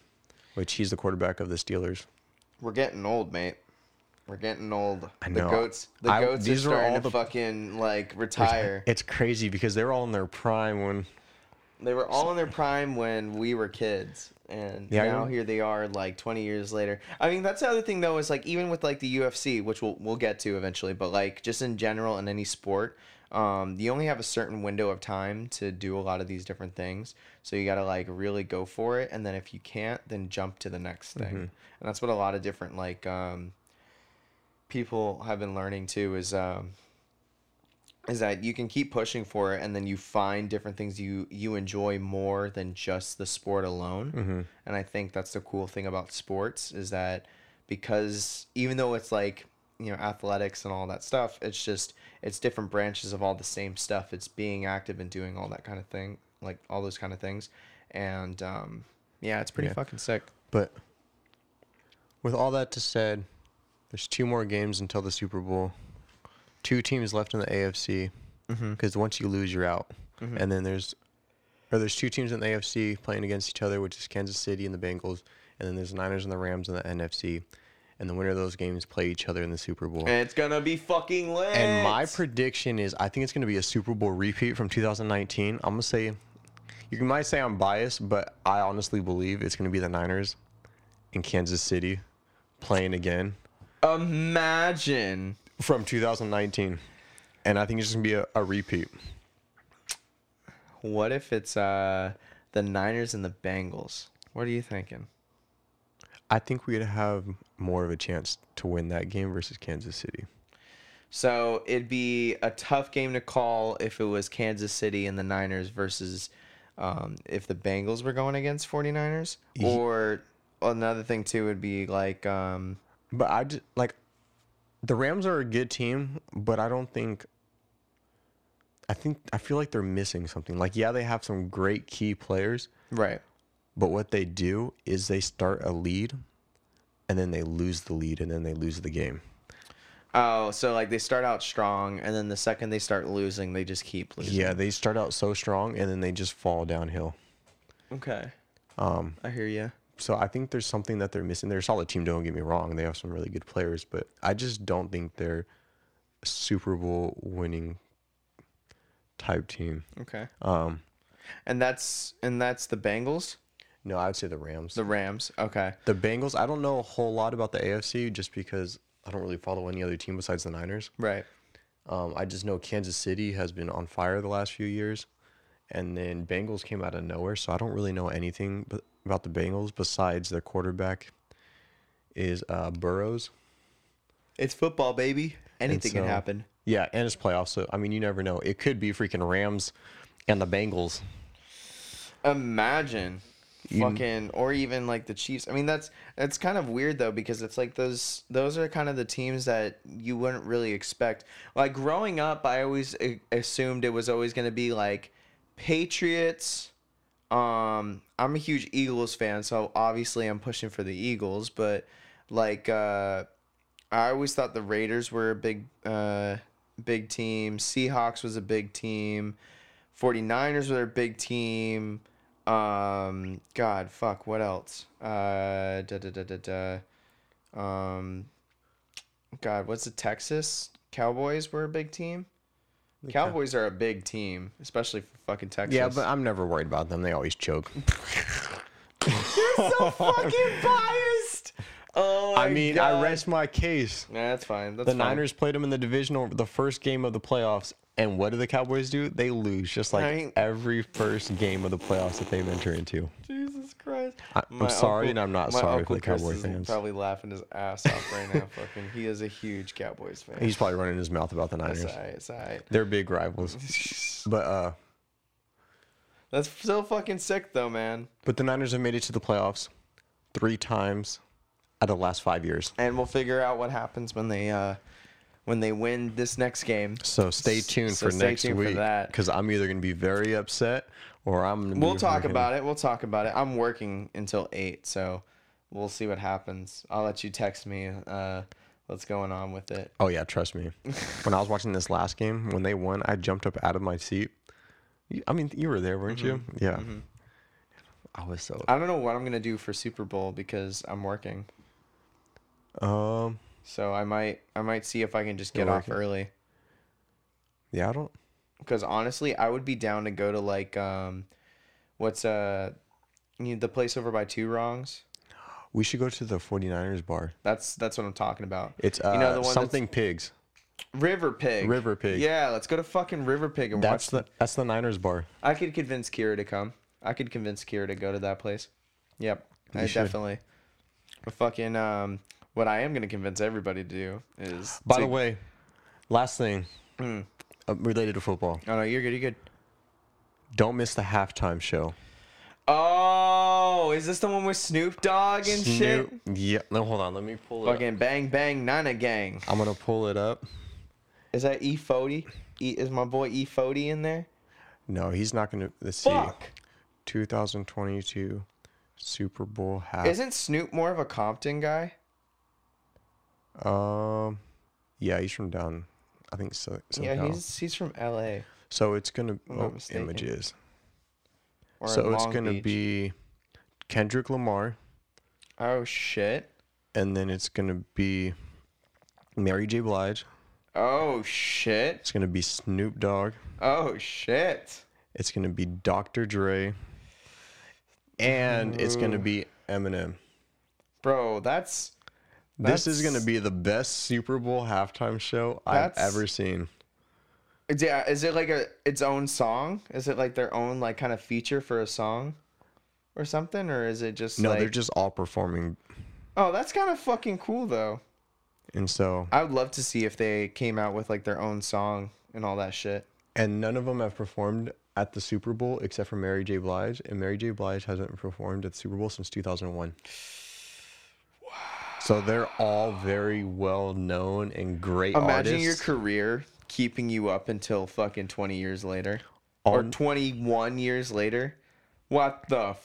which he's the quarterback of the Steelers. We're getting old, mate. We're getting old. I know. The goats, the I- goats these are are all starting to the- fucking like retire. It's crazy because they were all in their prime when They were all in their prime when we were kids, and Yeah, now here they are, like twenty years later. I mean, that's the other thing though is like even with like the UFC, which we'll we'll get to eventually, but like just in general in any sport, um, you only have a certain window of time to do a lot of these different things. So you got to like really go for it, and then if you can't, then jump to the next thing. Mm-hmm. And that's what a lot of different like um, people have been learning too is. Um, is that you can keep pushing for it and then you find different things you you enjoy more than just the sport alone Mm-hmm. and i think that's the cool thing about sports is that because even though it's like you know athletics and all that stuff it's just it's different branches of all the same stuff it's being active and doing all that kind of thing like all those kind of things and um yeah it's pretty Yeah. fucking sick But with all that to said, there's two more games until the Super Bowl. Two teams left in the AFC Mm-hmm. because once you lose, you're out. And then there's or there's two teams in the AFC playing against each other, which is Kansas City and the Bengals, and then there's the Niners and the Rams in the NFC. And the winner of those games play each other in the Super Bowl. and it's gonna be fucking lit And my prediction is I think it's to be a Super Bowl repeat from 2019. I'm to say, you might say I'm biased, but I honestly believe it's to be the Niners in Kansas City playing again imagine from 2019. And I think it's going to be a, a repeat. What if it's uh the Niners and the Bengals? What are you thinking? I think we'd have more of a chance to win that game versus Kansas City. So it'd be a tough game to call if it was Kansas City and the Niners versus um, if the Bengals were going against 49ers. Or another thing too would be like um, But I just, like, the Rams are a good team, but I don't think. I think I feel like they're missing something. Like, yeah, they have some great key players, right. But what they do is they start a lead and then they lose the lead and then they lose the game. Oh, so like they start out strong, and then the second they start losing, they just keep losing. Yeah, they start out so strong and then they just fall downhill. Okay. Um, I hear you. so I think there's something that they're missing. They're a solid team, don't get me wrong. They have some really good players, but I just don't think they're a Super Bowl winning type team. Okay. Um, And that's and that's the Bengals, no, I would say the Rams. the Rams. Okay. The Bengals, I don't know a whole lot about the AFC just because I don't really follow any other team besides the Niners. Right. Um, I just know Kansas City has been on fire the last few years. And then Bengals came out of nowhere, so I don't really know anything about the Bengals besides their quarterback is uh, Burrows. It's football, baby. Anything can happen. Yeah, and it's playoffs, so I mean, you never know. It could be freaking Rams and the Bengals. Imagine. Fucking or even like the Chiefs. I mean that's that's kind of weird though because it's like those those are kind of the teams that you wouldn't really expect. Like growing up, I always assumed it was always going to be like Patriots. Um, I'm a huge Eagles fan, so obviously I'm pushing for the Eagles. But like, uh, I always thought the Raiders were a big, uh, big team. Seahawks was a big team. 49ers were a big team. Um, God, fuck, what else? Uh, da da da da da. Um, God, what's the Texas Cowboys were a big team. Cowboys are a big team, especially for fucking Texas. Yeah, but I'm never worried about them. They always choke. You're so fucking biased. Oh, I mean, I rest my case. Nah, that's fine. That's The fine. Niners played them in the divisional, the first game of the playoffs, and what do the Cowboys do? They lose, just like Right. every first game of the playoffs that they enter into. Jesus Christ. I- I'm sorry, and I'm not sorry for the Chris Cowboy is fans. Probably laughing his ass off right now. Fucking, he is a huge Cowboys fan. He's probably running his mouth about the Niners. It's Niners. alright. It's alright. They're big rivals, but uh, That's so fucking sick though, man. but the Niners have made it to the playoffs three times out of the last five years. And we'll figure out what happens when they uh when they win this next game. So stay tuned So for stay next tuned for week that. because I'm either gonna be very upset or I'm. We'll be talk freaking- about it. We'll talk about it. I'm working until eight, so we'll see what happens. I'll let you text me uh what's going on with it. Oh yeah, trust me. when I was watching this last game, when they won, I jumped up out of my seat. I mean, you were there, weren't you? Mm-hmm. Yeah. I was so. I don't know what I'm gonna do for Super Bowl because I'm working. Um. So I might I might see if I can just get off early. Yeah, I don't. Because honestly, I would be down to go to like um, what's uh, you know, the place over by Two Wrongs. We should go to the 49ers bar. That's that's what I'm talking about. It's uh, you know the one something pigs. River Pig. River Pig. Yeah, let's go to fucking River Pig and That's watch. the that's the Niners bar. I could convince Kira to come. I could convince Kira to go to that place. Yep, You I should. definitely. But fucking um, what I am gonna convince everybody to do is. By to- the way, last thing Mm. uh, related to football. Oh no, you're good. You're good. Don't miss the halftime show. Oh, is this the one with Snoop Dogg and shit? Yeah. No, hold on. Let me pull it. Up. Fucking bang bang Nana gang. I'm gonna pull it up. Is that E Fody? E, is my boy E Fody in there? No, he's not gonna. Let's see. Fuck. 2022 Super Bowl half. Isn't Snoop more of a Compton guy? Um, yeah, he's from down. I think so. Yeah, he's he's from L.A. So it's gonna oh, images. Or so it's gonna Beach. be Kendrick Lamar, Oh shit. and then it's gonna be Mary J. Blige. Oh shit. It's gonna be Snoop Dogg. Oh shit. It's gonna be Dr. Dre. And it's gonna be Eminem. Bro, that's This is gonna be the best Super Bowl halftime show I've ever seen. Yeah, Is it like a its own song? Is it like their own like kind of feature for a song, or something, or is it just No, like? they're just all performing, Oh, that's kind of fucking cool though. and so I would love to see if they came out with like their own song and all that shit. and none of them have performed at the Super Bowl except for Mary J. Blige, and Mary J. Blige hasn't performed at the Super Bowl since 2001. So they're all very well known and great Imagine your career keeping you up until fucking 20 years later or 21 years later. What the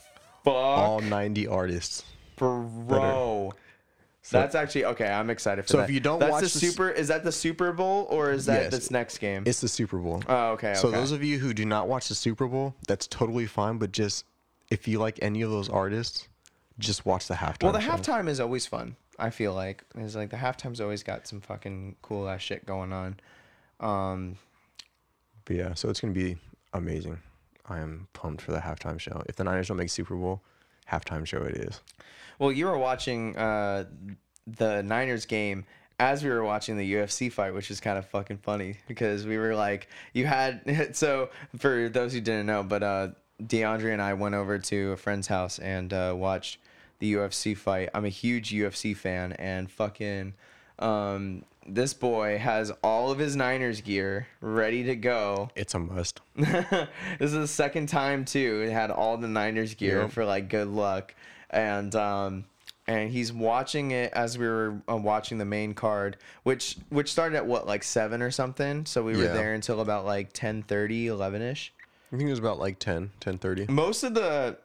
fuck, all 90 artists. bro? So, That's actually okay. I'm excited for So that. if you don't that's watch the the super, is that the Super Bowl or is that Yes. this next game? It's the Super Bowl. oh, okay. So okay. those of you who do not watch the Super Bowl, that's totally fine. But just if you like any of those artists, just watch the halftime. well, the show. halftime is always fun. I feel like is like the halftime's always got some fucking cool ass shit going on. Um, But yeah, so it's gonna be amazing. I am pumped for the halftime show. If the Niners don't make Super Bowl, halftime show it is. Well, you were watching uh, the Niners game as we were watching the UFC fight, which is kind of fucking funny because we were like, you had so for those who didn't know, but uh, DeAndre and I went over to a friend's house and uh, watched the UFC fight. I'm a huge UFC fan, and fucking um, this boy has all of his Niners gear ready to go. It's a must. this is the second time too. It had all the Niners gear Yep. for like good luck, and um, and he's watching it as we were uh, watching the main card, which which started at what like seven or something. So we were Yeah. there until about like 10:30, 11 ish. I think it was about like 10, 10 Most of the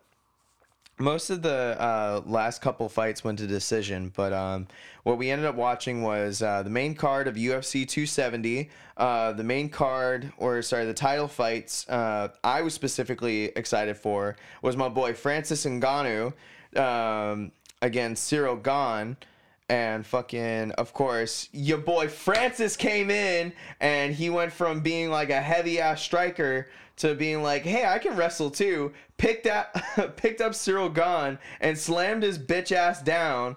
most of the uh, last couple fights went to decision, but um, what we ended up watching was uh, the main card of UFC 270. Uh, the main card, or sorry, the title fights uh, I was specifically excited for was my boy Francis Ngannou um, against Cyril Gane. And fucking, of course, your boy Francis came in and he went from being like a heavy ass striker to being like, hey, I can wrestle too. Picked up, picked up Cyril Gane and slammed his bitch ass down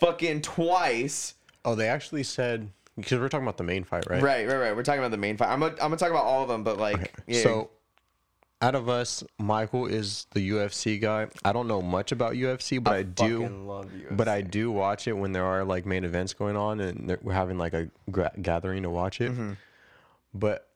fucking twice. Oh, they actually said because we're talking about the main fight, right? Right, right, right. We're talking about the main fight. I'm gonna, I'm gonna talk about all of them, but like, yeah. So, out of us, Michael is the UFC guy. I don't know much about UFC, but I, do. love UFC. But I do watch it when there are like main events going on, and we're having like a gra- gathering to watch it. Mm-hmm. But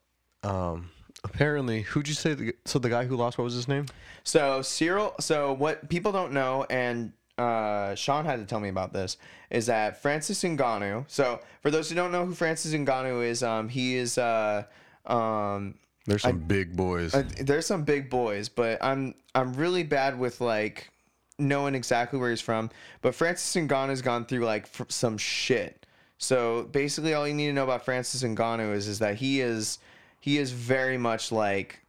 um, apparently, who'd you say? The, so the guy who lost, what was his name? So Cyril, so what people don't know, and uh, Sean had to tell me about this, is that Francis Ngannou. So for those who don't know who Francis Ngannou is, um, he is uh, um, There's some big boys. uh, there's some big boys, but I'm I'm really bad with like knowing exactly where he's from. But Francis Ngannou's gone through like f- some shit. So basically, all you need to know about Francis Ngannou is is that he is he is very much like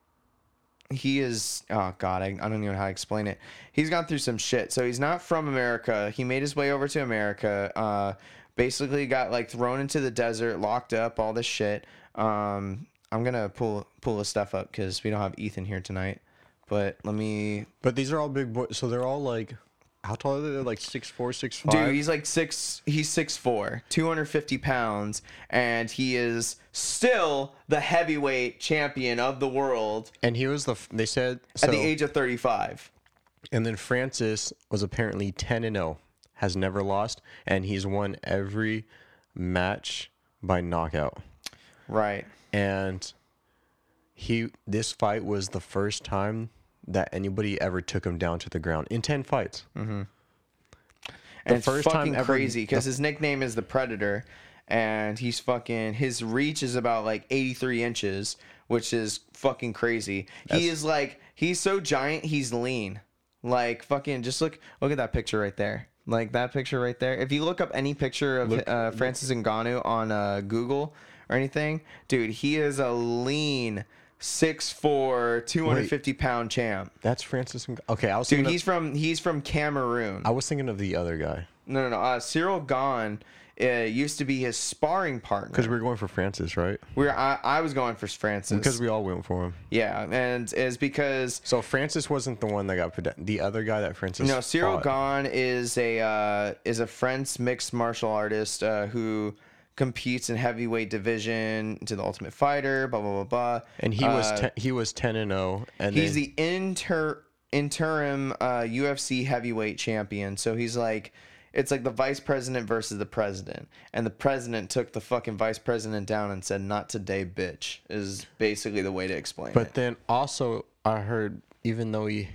he is oh god I, I don't even know how to explain it he's gone through some shit so he's not from america he made his way over to america uh basically got like thrown into the desert locked up all this shit um i'm gonna pull pull the stuff up because we don't have ethan here tonight but let me but these are all big boys. So they're all like, how tall are they? They're like six four, six five. Dude, he's like six. He's six four, two hundred fifty pounds, and he is still the heavyweight champion of the world and he was the. f- They said so, at the age of thirty five. And then Francis was apparently 10 and 0, has never lost, and he's won every match by knockout. Right. And he this fight was the first time that anybody ever took him down to the ground in 10 fights. and it's first time fucking ever- crazy because his nickname is the Predator, and he's fucking his reach is about like 83 inches, which is fucking crazy. he is like he's so giant, he's lean. Like fucking, just look look at that picture right there. Like that picture right there. If you look up any picture of uh, Francis Ngannou on uh, Google or anything, dude, he is a lean 6'4", 250 pound champ. That's Francis. Ng- Okay, I was Dude, thinking he's of, from he's from Cameroon. I was thinking of the other guy No, no, no. Uh, Cyril Gane uh, used to be his sparring partner. because we were going for Francis, right? we were, I, I was going for Francis. Because we all went for him. yeah, and is because So Francis wasn't the one that got put. The other guy that Francis. no, Cyril fought. Gane is a uh, is a French mixed martial artist uh, who competes in heavyweight division to the Ultimate Fighter. Blah blah blah blah. and he was Uh, ten, he was ten and zero, and he's then, the inter interim uh, UFC heavyweight champion. So he's like, it's like the vice president versus the president, and the president took the fucking vice president down and said, "Not today, bitch." Is basically the way to explain But it. But then also, I heard even though he-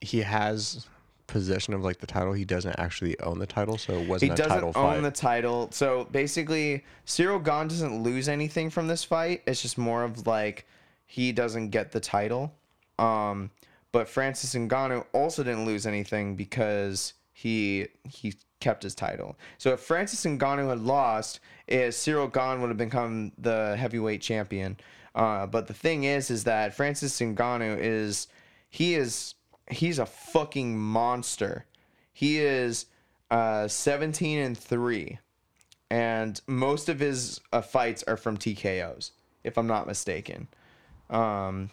he has possession of like the title, he doesn't actually own the title, so it wasn't a doesn't own the title, so basically, Cyril Gane doesn't lose anything from this fight. It's just more of like he doesn't get the title. Um, but Francis Ngannou also didn't lose anything because he he kept his title. So if Francis Ngannou had lost, is Cyril Gane would have become the heavyweight champion. Uh, but the thing is, is that Francis Ngannou is he is he's a fucking monster. He is uh, 17 and three, and most of his uh, fights are from TKOs, if I'm not mistaken. Um,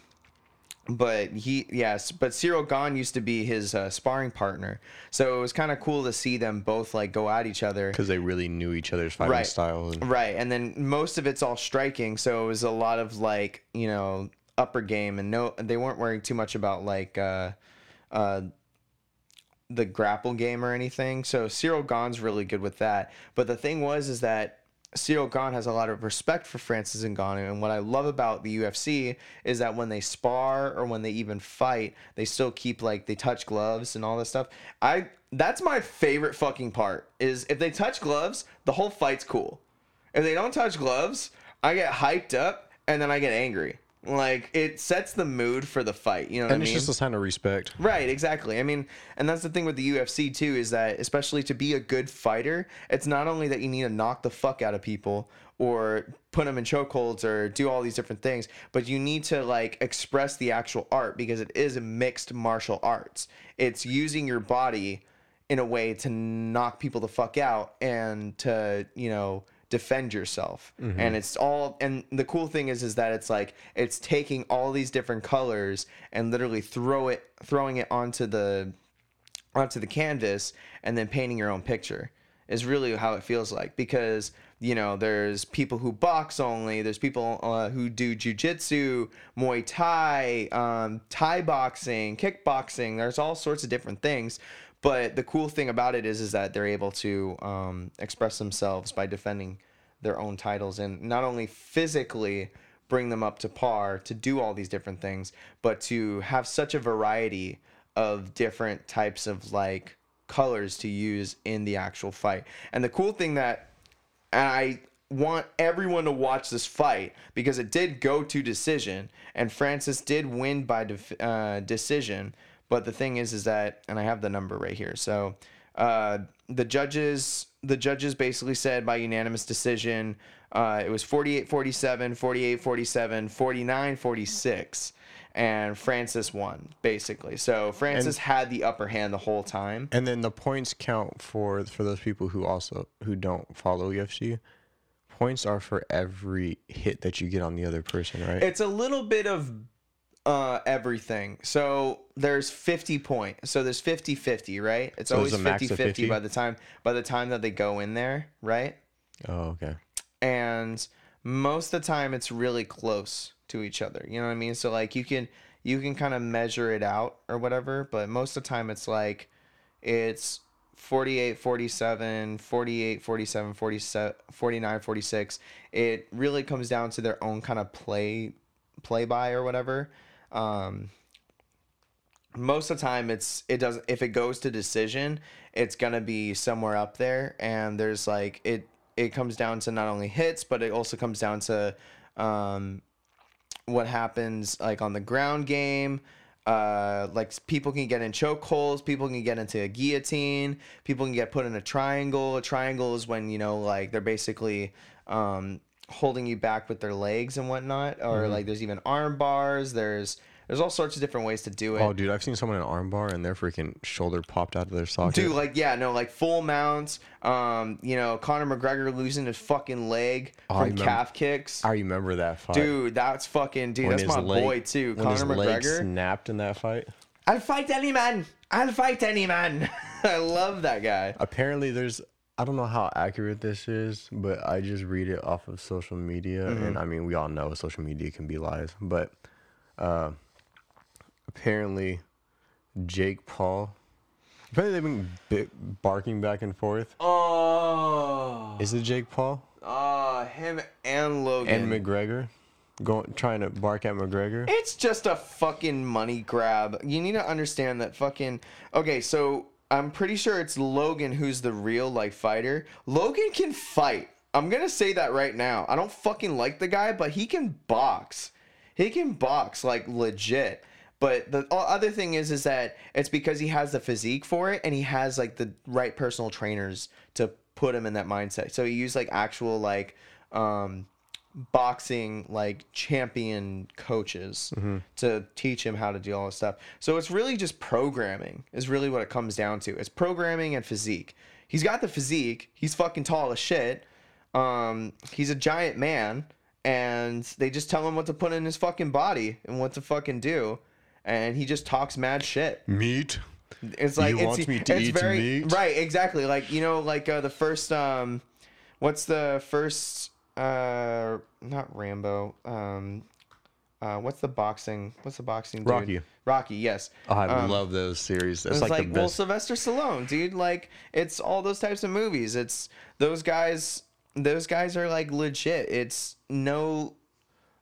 but he yes but cyril gane used to be his uh, sparring partner so it was kind of cool to see them both like go at each other because they really knew each other's fighting Right. styles. And, right and then most of it's all striking so it was a lot of like you know upper game and no they weren't worrying too much about like uh uh the grapple game or anything so cyril gane's really good with that but the thing was is that Cyril Gane has a lot of respect for Francis Ngannou, and what I love about the UFC is that when they spar or when they even fight, they still keep like they touch gloves and all this stuff. I that's my favorite fucking part is if they touch gloves, the whole fight's cool. If they don't touch gloves, I get hyped up and then I get angry. Like it sets the mood for the fight. You know and I it's mean? just a sign of respect. Right, exactly. I mean, and that's the thing with the UFC too is that especially to be a good fighter, it's not only that you need to knock the fuck out of people or put them in chokeholds or do all these different things, but you need to like express the actual art because it is a mixed martial arts. It's using your body in a way to knock people the fuck out and to, you know, defend yourself. And it's all and the cool thing is is that it's like it's taking all these different colors and literally throw it throwing it onto the onto the canvas and then painting your own picture is really how it feels like. Because you know there's people who box only there's people uh, who do jujitsu muay thai um, thai boxing kickboxing there's all sorts of different things but the cool thing about it is is that they're able to um, express themselves by defending their own titles and not only physically bring them up to par to do all these different things but to have such a variety of different types of like colors to use in the actual fight and the cool thing that and I want everyone to watch this fight because it did go to decision, and Francis did win by def- uh, decision. But the thing is, is that, and I have the number right here. So uh, the judges, the judges basically said by unanimous decision, uh, it was 48 47, 48 47, 49 46. And Francis won, basically. So Francis had the upper hand the whole time. And then the points count for for those people who also who don't follow UFC. Points are for every hit that you get on the other person, right? It's a little bit of uh, everything. So there's 50 point. So there's 50 50, right? It's So always there's a max 50 of 50 50? by the time by the time that they go in there, right? oh, okay. And most of the time it's really close to each other. You know what I mean? So like you can you can kind of measure it out or whatever, but most of the time it's like it's 48 47 48 47 47 49 46 it really comes down to their own kind of play play by or whatever um most of the time it's it doesn't if it goes to decision it's gonna be somewhere up there. And there's like it it comes down to not only hits but it also comes down to um what happens like on the ground game. Uh like people can get in chokeholds people can get into a guillotine people can get put in a triangle. A triangle is when you know like they're basically um holding you back with their legs and whatnot or Mm-hmm. like there's even arm bars there's there's all sorts of different ways to do it Oh, dude, I've seen someone in an armbar and their freaking shoulder popped out of their socket. Dude, like yeah, no, like full mounts. Um, you know, Conor McGregor losing his fucking leg Oh, from remember- calf kicks. I remember that fight. Dude, that's fucking dude. When that's my leg- boy too, when his Conor leg McGregor. snapped in that fight. I'll fight any man. I'll fight any man. I love that guy. Apparently, there's. I don't know how accurate this is, but I just read it off of social media, Mm-hmm. and I mean, we all know social media can be lies, but uh, apparently, Jake Paul. Apparently, they've been barking back and forth. Oh, Is it Jake Paul oh, him and Logan. and McGregor going trying to bark at McGregor? It's just a fucking money grab. You need to understand that fucking. Okay, so I'm pretty sure it's Logan who's the real like fighter. Logan can fight. I'm gonna say that right now. I don't fucking like the guy, but he can box. He can box like legit. But the other thing is, is that it's because he has the physique for it, and he has like the right personal trainers to put him in that mindset. So he used like actual like um, boxing like champion coaches to teach him how to do all this stuff. So it's really just programming is really what it comes down to. It's programming and physique. He's got the physique. He's fucking tall as shit. Um, he's a giant man, and they just tell him what to put in his fucking body and what to fucking do, and he just talks mad shit. Meat. It's like You it's, want me to it's eat very meat? right, exactly. Like you know, like uh, the first um, what's the first uh, not Rambo um, uh, what's the boxing? What's the boxing? Dude? Rocky. Rocky, yes. Oh, I Um, love those series. That's it's like, like, the well, best. Sylvester Stallone, dude. Like it's all those types of movies. It's those guys. Those guys are like legit. It's no,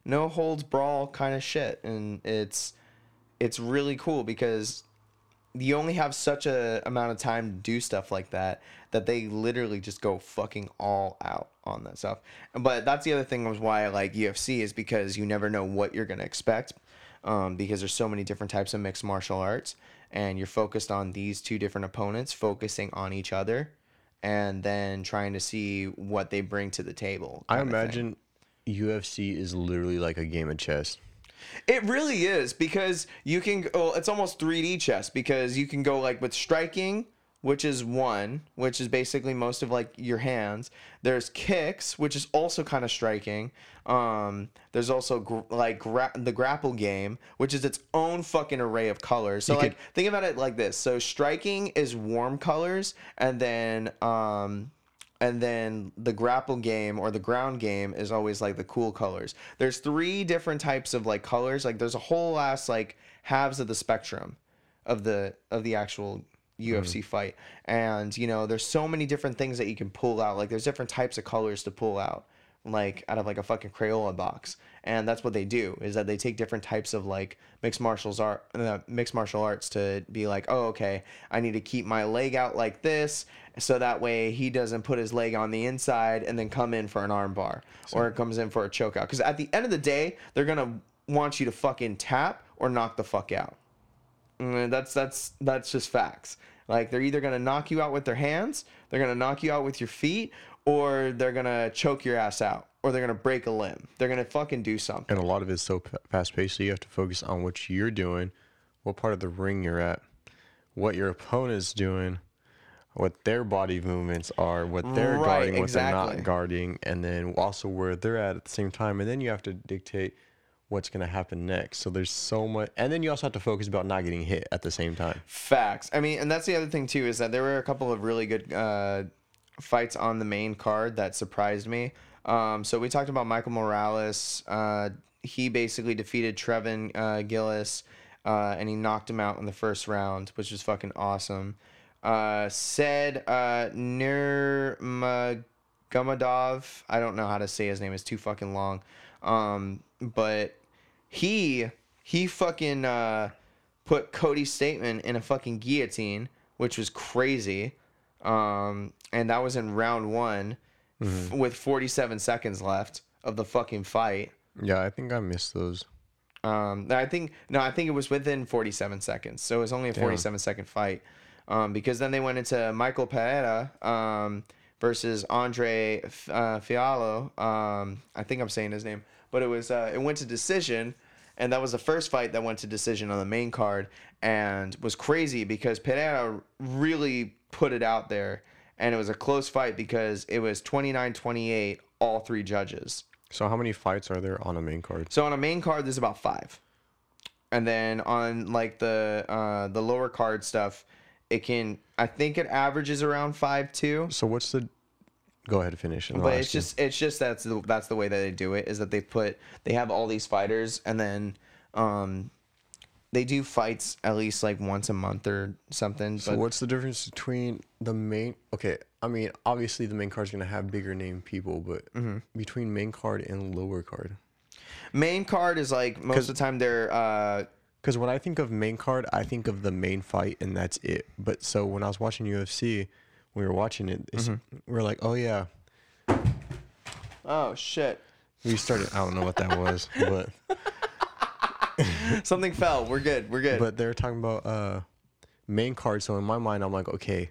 no holds brawl kind of shit, and it's it's really cool because you only have such a amount of time to do stuff like that that they literally just go fucking all out on that stuff. But that's the other thing was why I like UFC is because you never know what you're gonna expect, um, because there's so many different types of mixed martial arts, and you're focused on these two different opponents, focusing on each other, and then trying to see what they bring to the table. I imagine UFC is literally like a game of chess. It really is because you can. Well, it's almost 3D chess because you can go like with striking, which is one, which is basically most of like your hands. There's kicks, which is also kind of striking. Um, there's also gr- like gra- the grapple game, which is its own fucking array of colors. So You like think about it like this. So striking is warm colors, and then um, and then the grapple game or the ground game is always like the cool colors. There's three different types of like colors. Like there's a whole ass like halves of the spectrum of the of the actual UFC fight. And you know, there's so many different things that you can pull out. Like there's different types of colors to pull out like out of like a fucking Crayola box. And that's what they do is that they take different types of like mixed martials art uh, mixed martial arts to be like, "Oh, okay, I need to keep my leg out like this so that way he doesn't put his leg on the inside and then come in for an arm bar or comes in for a choke out." Cuz at the end of the day, they're going to want you to fucking tap or knock the fuck out. Mm, That's that's that's just facts. Like they're either gonna knock you out with their hands, they're gonna knock you out with your feet, or they're gonna choke your ass out, or they're gonna break a limb. They're gonna fucking do something. And a lot of it's so fast paced, so you have to focus on what you're doing, what part of the ring you're at, what your opponent's doing, what their body movements are, what they're Right, guarding, what they're not guarding, and then also where they're at at the same time. And then you have to dictate what's going to happen next. So there's so much. And then you also have to focus about not getting hit at the same time. Facts. I mean, and that's the other thing too is that there were a couple of really good uh, fights on the main card that surprised me. Um, so we talked about Michael Morales. Uh, he basically defeated Trevin uh, Gillis, uh, and he knocked him out in the first round, which was fucking awesome. Uh, said uh, Nurmagomedov. I don't know how to say his name. It's too fucking long. Um, but he he fucking uh, put Cody Stamann in a fucking guillotine, which was crazy. Um, and that was in round one f- with 47 seconds left of the fucking fight. Yeah, I think I missed those. Um, I think no, I think it was within 47 seconds, so it was only a 47 second fight. Um, because then they went into Michael Pereira um, versus Andre F- uh, Fialho. Um, I think I'm saying his name, but it was uh, it went to decision, and that was the first fight that went to decision on the main card, and was crazy because Pereira really put it out there, and it was a close fight because it was 29-28, all three judges. So how many fights are there on a main card? So on a main card, there's about five, and then on like the uh, the lower card stuff, it can I think it averages around five too. So what's the? Go ahead, finish. and But it's you. just it's just that's the that's the way that they do it is that they put they have all these fighters and then um they do fights at least like once a month or something. So what's the difference between the main? Okay, I mean, obviously the main card's gonna have bigger name people, but Mm-hmm. between main card and lower card. main card is like most of the time they're uh Because when I think of main card, I think of the main fight and that's it. But so when I was watching UFC, we were watching it, Mm-hmm. we are like, oh yeah, oh shit. we started. I don't know what that was, but Something fell. We're good. We're good. But they're talking about uh main card. So in my mind, I'm like, okay,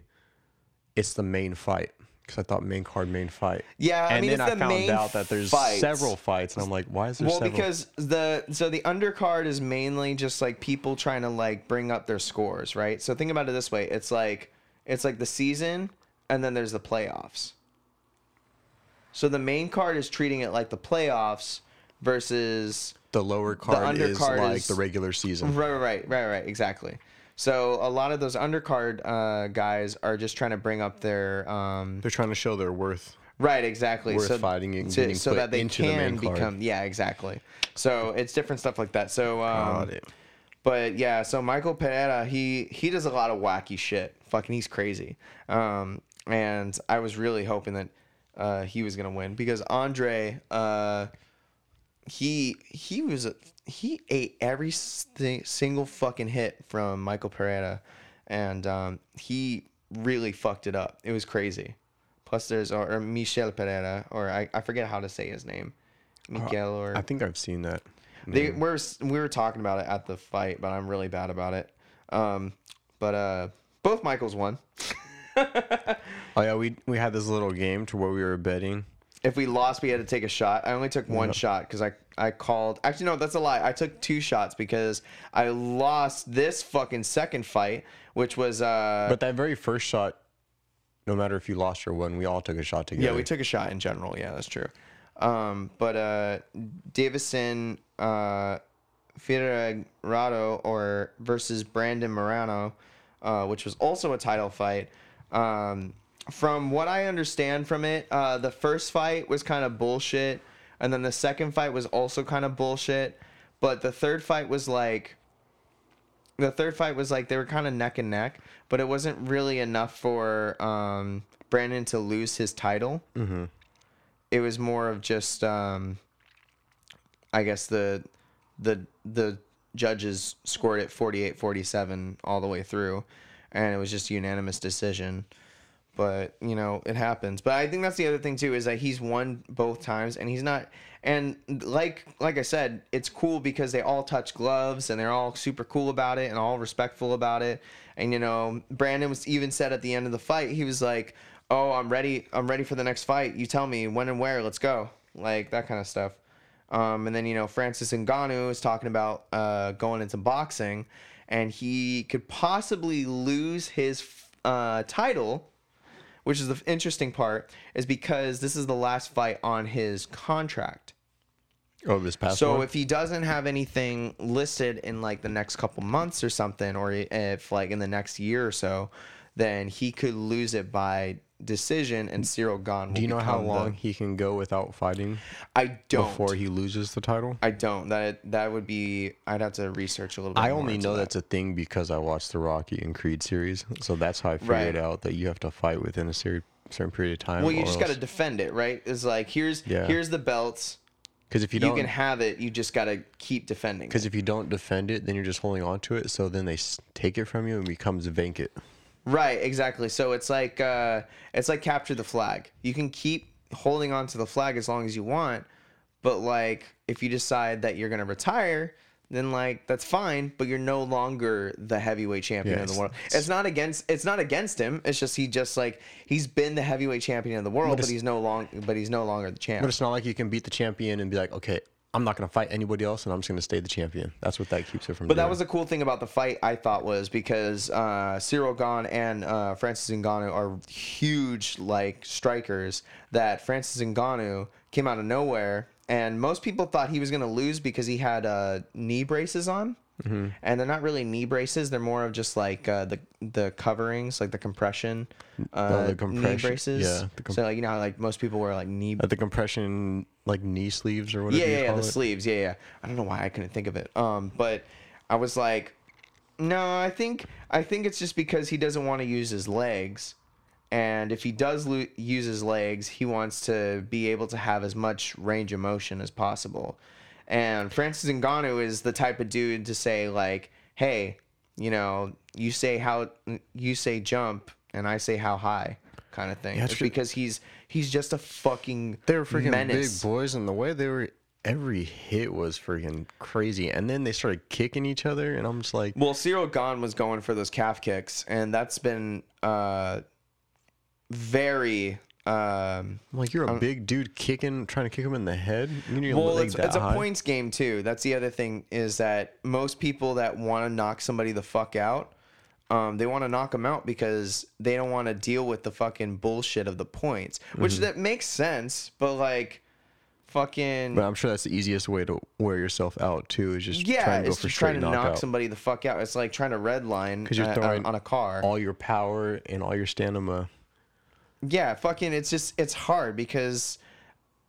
it's the main fight because I thought main card, main fight. Yeah, I and mean, then it's I the found main out that there's fights. several fights, and I'm like, why is there well, several? because the so the undercard is mainly just like people trying to like bring up their scores, right? So think about it this way: it's like it's like the season, and then there's the playoffs. So the main card is treating it like the playoffs versus the lower card is undercard like is- the regular season. Right, right, right, right, exactly. So a lot of those undercard uh, guys are just trying to bring up their um, They're trying to show their worth. right, exactly. Worth so fighting and to- so that they into the can main card. become yeah, exactly. So it's different stuff like that. So um, Got it. but yeah, so Michael Pereira, he he does a lot of wacky shit. Fucking, he's crazy. Um, and I was really hoping that uh, he was gonna win because Andre, uh, he he was a, he ate every sti- single fucking hit from Michael Pereira, and um, he really fucked it up. It was crazy. Plus, there's or, or Michel Pereira, or I, I forget how to say his name, Miguel or I think I've seen that. they we're we were talking about it at the fight, but I'm really bad about it. Um, but uh, both Michaels won. Oh yeah, we we had this little game to where we were betting. If we lost, we had to take a shot. I only took one Yeah. shot because I I called. Actually, no, that's a lie. I took two shots because I lost this fucking second fight, which was uh. But that very first shot, no matter if you lost or won, we all took a shot together. Yeah, we took a shot in general. Yeah, that's true. Um, but uh, Davison uh, Figueroa or versus Brandon Moreno, uh, which was also a title fight. Um, from what I understand from it, uh, the first fight was kind of bullshit, and then the second fight was also kind of bullshit. But the third fight was like the third fight was like they were kind of neck and neck, but it wasn't really enough for um, Brandon to lose his title. Mm-hmm. It was more of just, um, I guess the the the judges scored it 48-47 all the way through, and it was just a unanimous decision. But you know it happens. But I think that's the other thing too is that he's won both times, and he's not. And like like I said, it's cool because they all touch gloves and they're all super cool about it and all respectful about it. And you know, Brandon was even said at the end of the fight, he was like, "Oh, I'm ready. I'm ready for the next fight. You tell me when and where. Let's go." Like that kind of stuff. Um, and then you know Francis Ngannou is talking about uh, going into boxing, and he could possibly lose his uh, title, which is the interesting part, is because this is the last fight on his contract. Oh, this past So one? if he doesn't have anything listed in like the next couple months or something, or if like in the next year or so, then he could lose it by decision, and mm. Cyril Gane. Will Do you know how become the- long he can go without fighting I don't. before he loses the title? I don't. That that would be. I'd have to research a little bit. I only know that. that's a thing because I watched the Rocky and Creed series, so that's how I figured Right. out that you have to fight within a cer- certain period of time. Well, you just got to defend it, right? It's like here's Yeah. here's the belts. because if you don't you can have it. You just got to keep defending. because if you don't defend it, then you're just holding on to it. So then they take it from you and becomes vacant. Right, exactly. So it's like uh, it's like capture the flag. You can keep holding on to the flag as long as you want, but like if you decide that you're gonna retire, then like that's fine. But you're no longer the heavyweight champion Yeah, of the world. It's not against. It's not against him. It's just he just like he's been the heavyweight champion of the world, but, it's- he's no long. But he's no longer the champ. But it's not like you can beat the champion and be like, okay, I'm not gonna fight anybody else, and I'm just gonna stay the champion. That's what that keeps it from. But that was the cool thing about the fight, I thought, was because uh, Cyril Gane and uh, Francis Ngannou are huge like strikers. That Francis Ngannou came out of nowhere, and most people thought he was going to lose because he had uh, knee braces on. Mm-hmm. And they're not really knee braces; they're more of just like uh, the the coverings, like the compression, uh, Oh, the knee braces. yeah, the com- so like you know, how, like most people wear like knee Uh, the compression like knee sleeves or whatever yeah, yeah, yeah, the it. sleeves. Yeah, yeah. I don't know why I couldn't think of it. Um, but I was like, no, I think I think it's just because he doesn't want to use his legs, and if he does lo- use his legs, he wants to be able to have as much range of motion as possible. And Francis Ngannou is the type of dude to say like, hey, you know, you say how you say jump, and I say how high, kind of thing. Yeah, it's true. because he's he's just a fucking They were freaking menace. big boys, and the way they were every hit was freaking crazy. And then they started kicking each other, and I'm just like, Well, Cyril Gane was going for those calf kicks, and that's been uh, very. Um, like you're a big dude kicking, trying to kick him in the head. You well, it's, it's a points game too. That's the other thing is that most people that want to knock somebody the fuck out, um, they want to knock them out because they don't want to deal with the fucking bullshit of the points, which Mm-hmm. that makes sense. But like, fucking But I'm sure that's the easiest way to wear yourself out too. Is just yeah, trying to go it's just trying to knock somebody the fuck out. It's like trying to redline Because you're uh, throwing on a car. all your power and all your stamina. Yeah fucking it's just it's hard because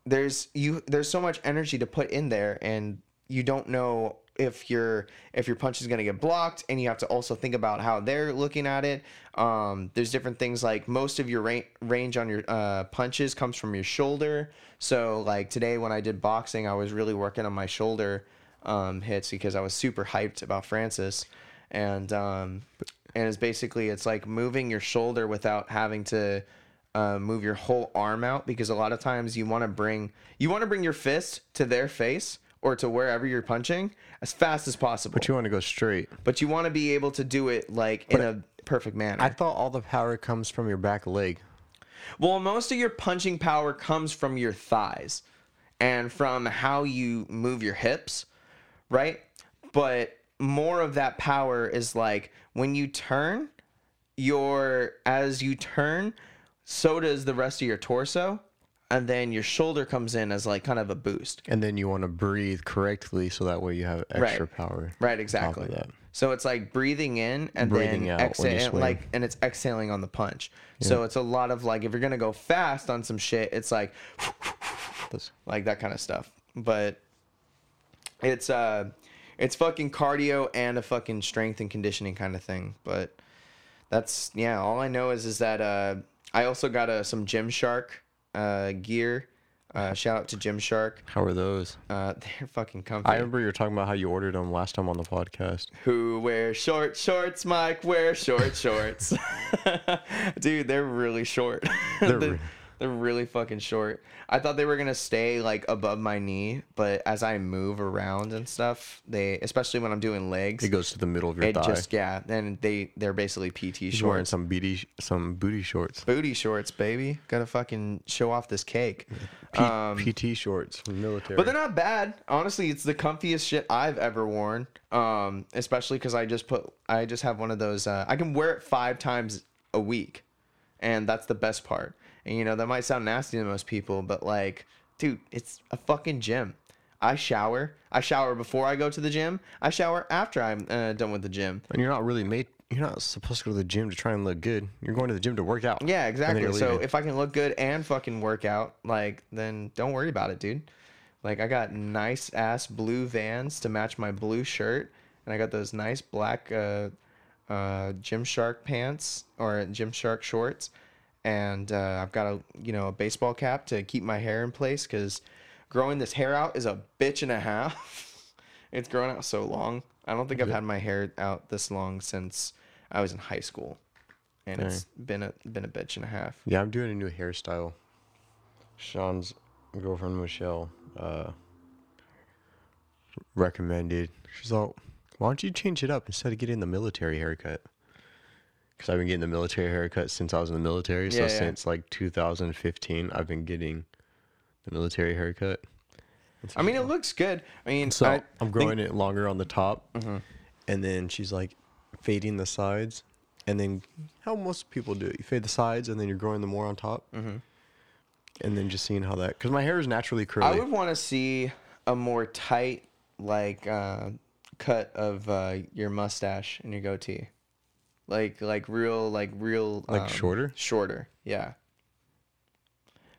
there's you there's so much energy to put in there and you don't know if your if your punch is going to get blocked and you have to also think about how they're looking at it. Um, there's different things like most of your ra- range on your uh, punches comes from your shoulder. So like today when i did boxing i was really working on my shoulder um, hits because i was super hyped about francis. And um, and it's basically it's like moving your shoulder without having to uh, move your whole arm out because a lot of times you want to bring you want to bring your fist to their face or to wherever you're punching as fast as possible. But you want to go straight. But you want to be able to do it like in a perfect manner. I thought all the power comes from your back leg. Well, most of your punching power comes from your thighs and from how you move your hips, right? But more of that power is like when you turn, your as you turn, so does the rest of your torso, and then your shoulder comes in as like kind of a boost. And then you want to breathe correctly so that way you have extra Right. power. Right, exactly. So it's like breathing in and Breathing then exhaling, like, and it's exhaling on the punch. So it's a lot of like, if you're gonna go fast on some shit, it's like, That's- like that kind of stuff. But it's uh, it's fucking cardio and a fucking strength and conditioning kind of thing. But that's yeah. All I know is is that uh, I also got uh, some Gymshark uh gear. Uh, shout out to Gymshark. How are those? Uh, they're fucking comfy. I remember you were talking about how you ordered them last time on the podcast. Who wears short shorts, Mike? Wear short shorts. Dude, they're really short. They're they're, re- they're really fucking short. I thought they were gonna stay like above my knee, but as I move around and stuff, they especially when I'm doing legs, It goes to the middle of your it thigh. just yeah. Then they they're basically PT He's wearing shorts, some booty, some booty shorts. booty shorts, baby. Gotta fucking show off this cake. P- Um, PT shorts from military. But they're not bad. Honestly, it's the comfiest shit I've ever worn. Um, especially because I just put, I just have one of those. Uh, I can wear it five times a week, and that's the best part. And you know that might sound nasty to most people, but like, dude, it's a fucking gym. I shower. I shower before I go to the gym. I shower after I'm uh, done with the gym. and you're not really made. You're not supposed to go to the gym to try and look good. You're going to the gym to work out. Yeah, exactly. So if I can look good and fucking work out, like, then don't worry about it, dude. Like, I got nice ass blue vans to match my blue shirt, and I got those nice black uh, uh, Gymshark pants or Gymshark shorts, and uh, I've got a you know a baseball cap to keep my hair in place because growing this hair out is a bitch and a half. it's grown out so long. I don't think I've had my hair out this long since I was in high school, and it's been a been a bitch and a half. Yeah, I'm doing a new hairstyle. Sean's girlfriend Michelle uh, recommended. She's like, "Why don't you change it up instead of getting the military haircut?" Because I've been getting the military haircut since I was in the military. So Yeah, yeah. since like 2015, I've been getting the military haircut. I mean, it looks good. I mean, So I I'm think- growing it longer on the top, Mm-hmm. and then she's like fading the sides, and then how most people do it, you fade the sides, and then you're growing them more on top, mm-hmm. and then just seeing how that because my hair is naturally curly. I would want to see a more tight, like, uh, cut of uh, your mustache and your goatee, like, like real, like real, Like um, shorter? Shorter, yeah.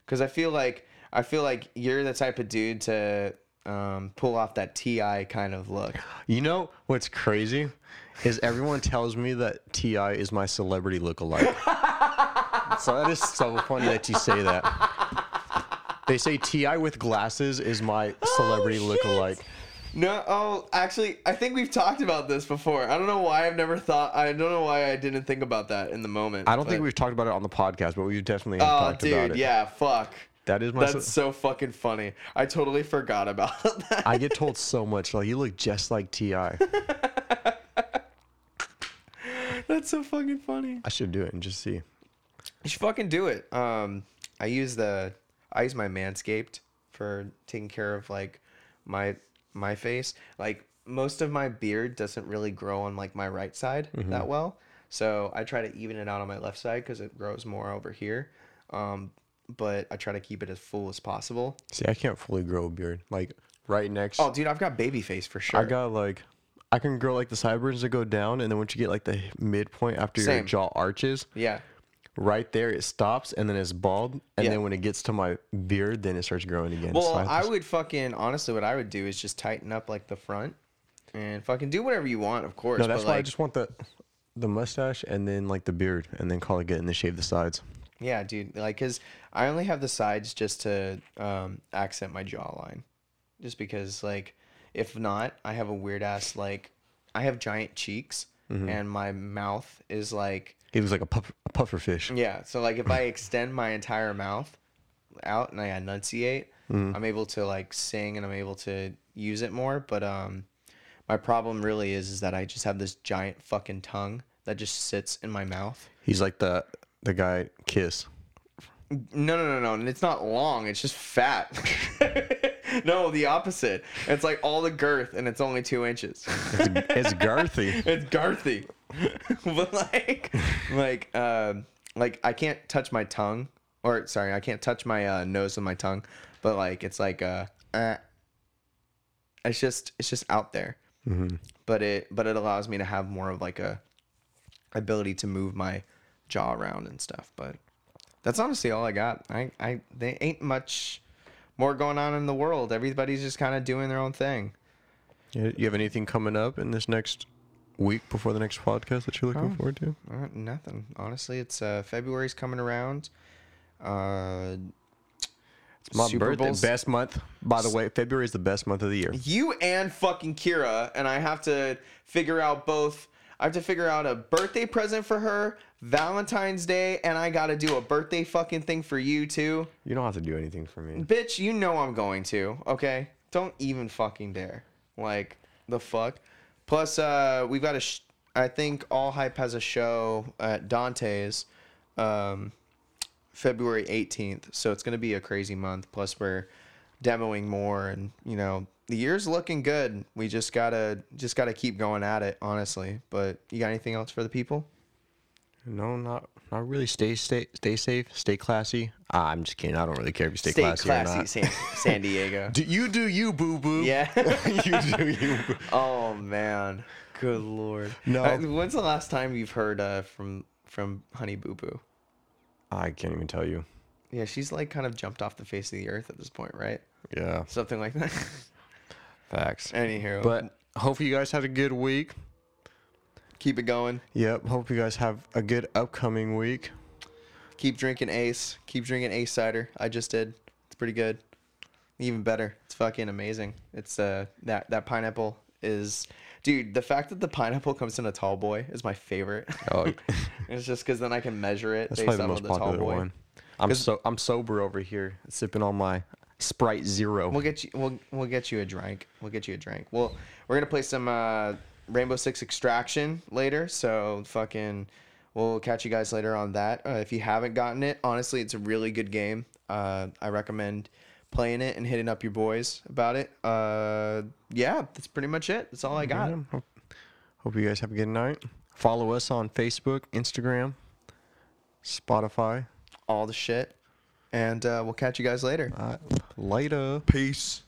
Because I feel like I feel like you're the type of dude to um, pull off that T.I. kind of look. You know what's crazy is everyone tells me that T.I. is my celebrity lookalike. so that is so funny that you say that. They say T.I. with glasses is my celebrity Oh, shit. lookalike. No, oh, actually, I think we've talked about this before. I don't know why I've never thought. I don't know why I didn't think about that in the moment. I don't think we've talked about it on the podcast, but we definitely have Oh, talked about dude, it. yeah, fuck. That is my. That's so fucking funny. I totally forgot about that. I get told so much. Like you look just like Ti. That's so fucking funny. I should do it and just see. You should fucking do it. Um, I use the I use my Manscaped for taking care of like my my face. Like most of my beard doesn't really grow on like my right side that well, so I try to even it out on my left side because it grows more over here. Um, but I try to keep it as full as possible. See, I can't fully grow a beard. Like right next. Oh, dude, I've got baby face for sure. I got like. I can grow like the sideburns that go down, and then once you get like the midpoint after your jaw arches, yeah. Right there it stops, and then it's bald, and Yeah. then when it gets to my beard, then it starts growing again. So Well, I I just- would fucking honestly, what I would do is just tighten up like the front, and fucking do whatever you want, of course. no, that's why I just want the the mustache and then like the beard, and then call it good, and then shave the sides. Yeah, dude. Like, cause I only have the sides just to um, accent my jawline, just because like, if not, I have a weird ass like, I have giant cheeks Mm-hmm. and my mouth is like, He looks like a, puff, a puffer fish. yeah. So like, if I extend my entire mouth out and I enunciate, Mm-hmm. I'm able to like sing and I'm able to use it more. But um, my problem really is is that I just have this giant fucking tongue that just sits in my mouth. He's like the the guy Kiss. No, no, no, no. and It's not long. It's just fat. no, the opposite. It's like all the girth, and it's only two inches. It's, it's Garthy. it's girthy, but like, like, um, like I can't touch my tongue, or sorry, I can't touch my uh, nose with my tongue. But like, it's like uh, uh it's just, it's just out there. But it, but it allows me to have more of like a ability to move my jaw around and stuff. But that's honestly all I got. I, I, they ain't much more going on in the world. Everybody's just kind of doing their own thing. You have anything coming up in this next week before the next podcast that you're looking Oh. forward to? Uh, nothing. Honestly, it's uh, February's coming around. Uh, It's my Super birthday. Bowl's- Best month. By the way, February is the best month of the year. you and fucking Kira, and I have to figure out both. I have to figure out a birthday present for her, Valentine's Day, and I got to do a birthday fucking thing for you too. You don't have to do anything for me. Bitch, you know I'm going to, okay? Don't even fucking dare. Like, the fuck? Plus, uh, we've got a, sh- I think All Hype has a show at Dante's, um, February 18th. So it's to be a crazy month. Plus, we're demoing more and, you know, the year's looking good. We just gotta, just gotta keep going at it, honestly. But you got anything else for the people? No, not not really. Stay stay stay safe. Stay classy. Ah, I'm just kidding. I don't really care if you stay, Stay classy, classy, or not. San, San Diego. Do you do you, boo boo? Yeah. you do you. Boo. Oh man, good lord. No. Uh, when's the last time you've heard uh, from from Honey Boo Boo? I can't even tell you. Yeah, she's like kind of jumped off the face of the earth at this point, right? Yeah, Something like that. facts. Anywho, But hopefully you guys had a good week. keep it going. Yep. Hope you guys have a good upcoming week. Keep drinking Ace. Keep drinking Ace cider. I just did. It's pretty good. Even better. It's fucking amazing. It's uh that that pineapple is, dude. The fact that the pineapple comes in a tall boy is my favorite. Oh, it's just because then I can measure it that's based probably the most the tall popular boy. one. I'm so I'm sober over here, sipping on my Sprite Zero. We'll get you. We'll we'll get you a drink. We'll get you a drink. Well, we're gonna play some uh, Rainbow Six Extraction later. So fucking, we'll catch you guys later on that. Uh, if you haven't gotten it, honestly, it's a really good game. Uh, I recommend playing it and hitting up your boys about it. Uh, yeah, that's pretty much it. That's all I got. Yeah, hope you guys have a good night. Follow us on Facebook, Instagram, Spotify. All the shit, and uh, we'll catch you guys later. Uh, later. Peace.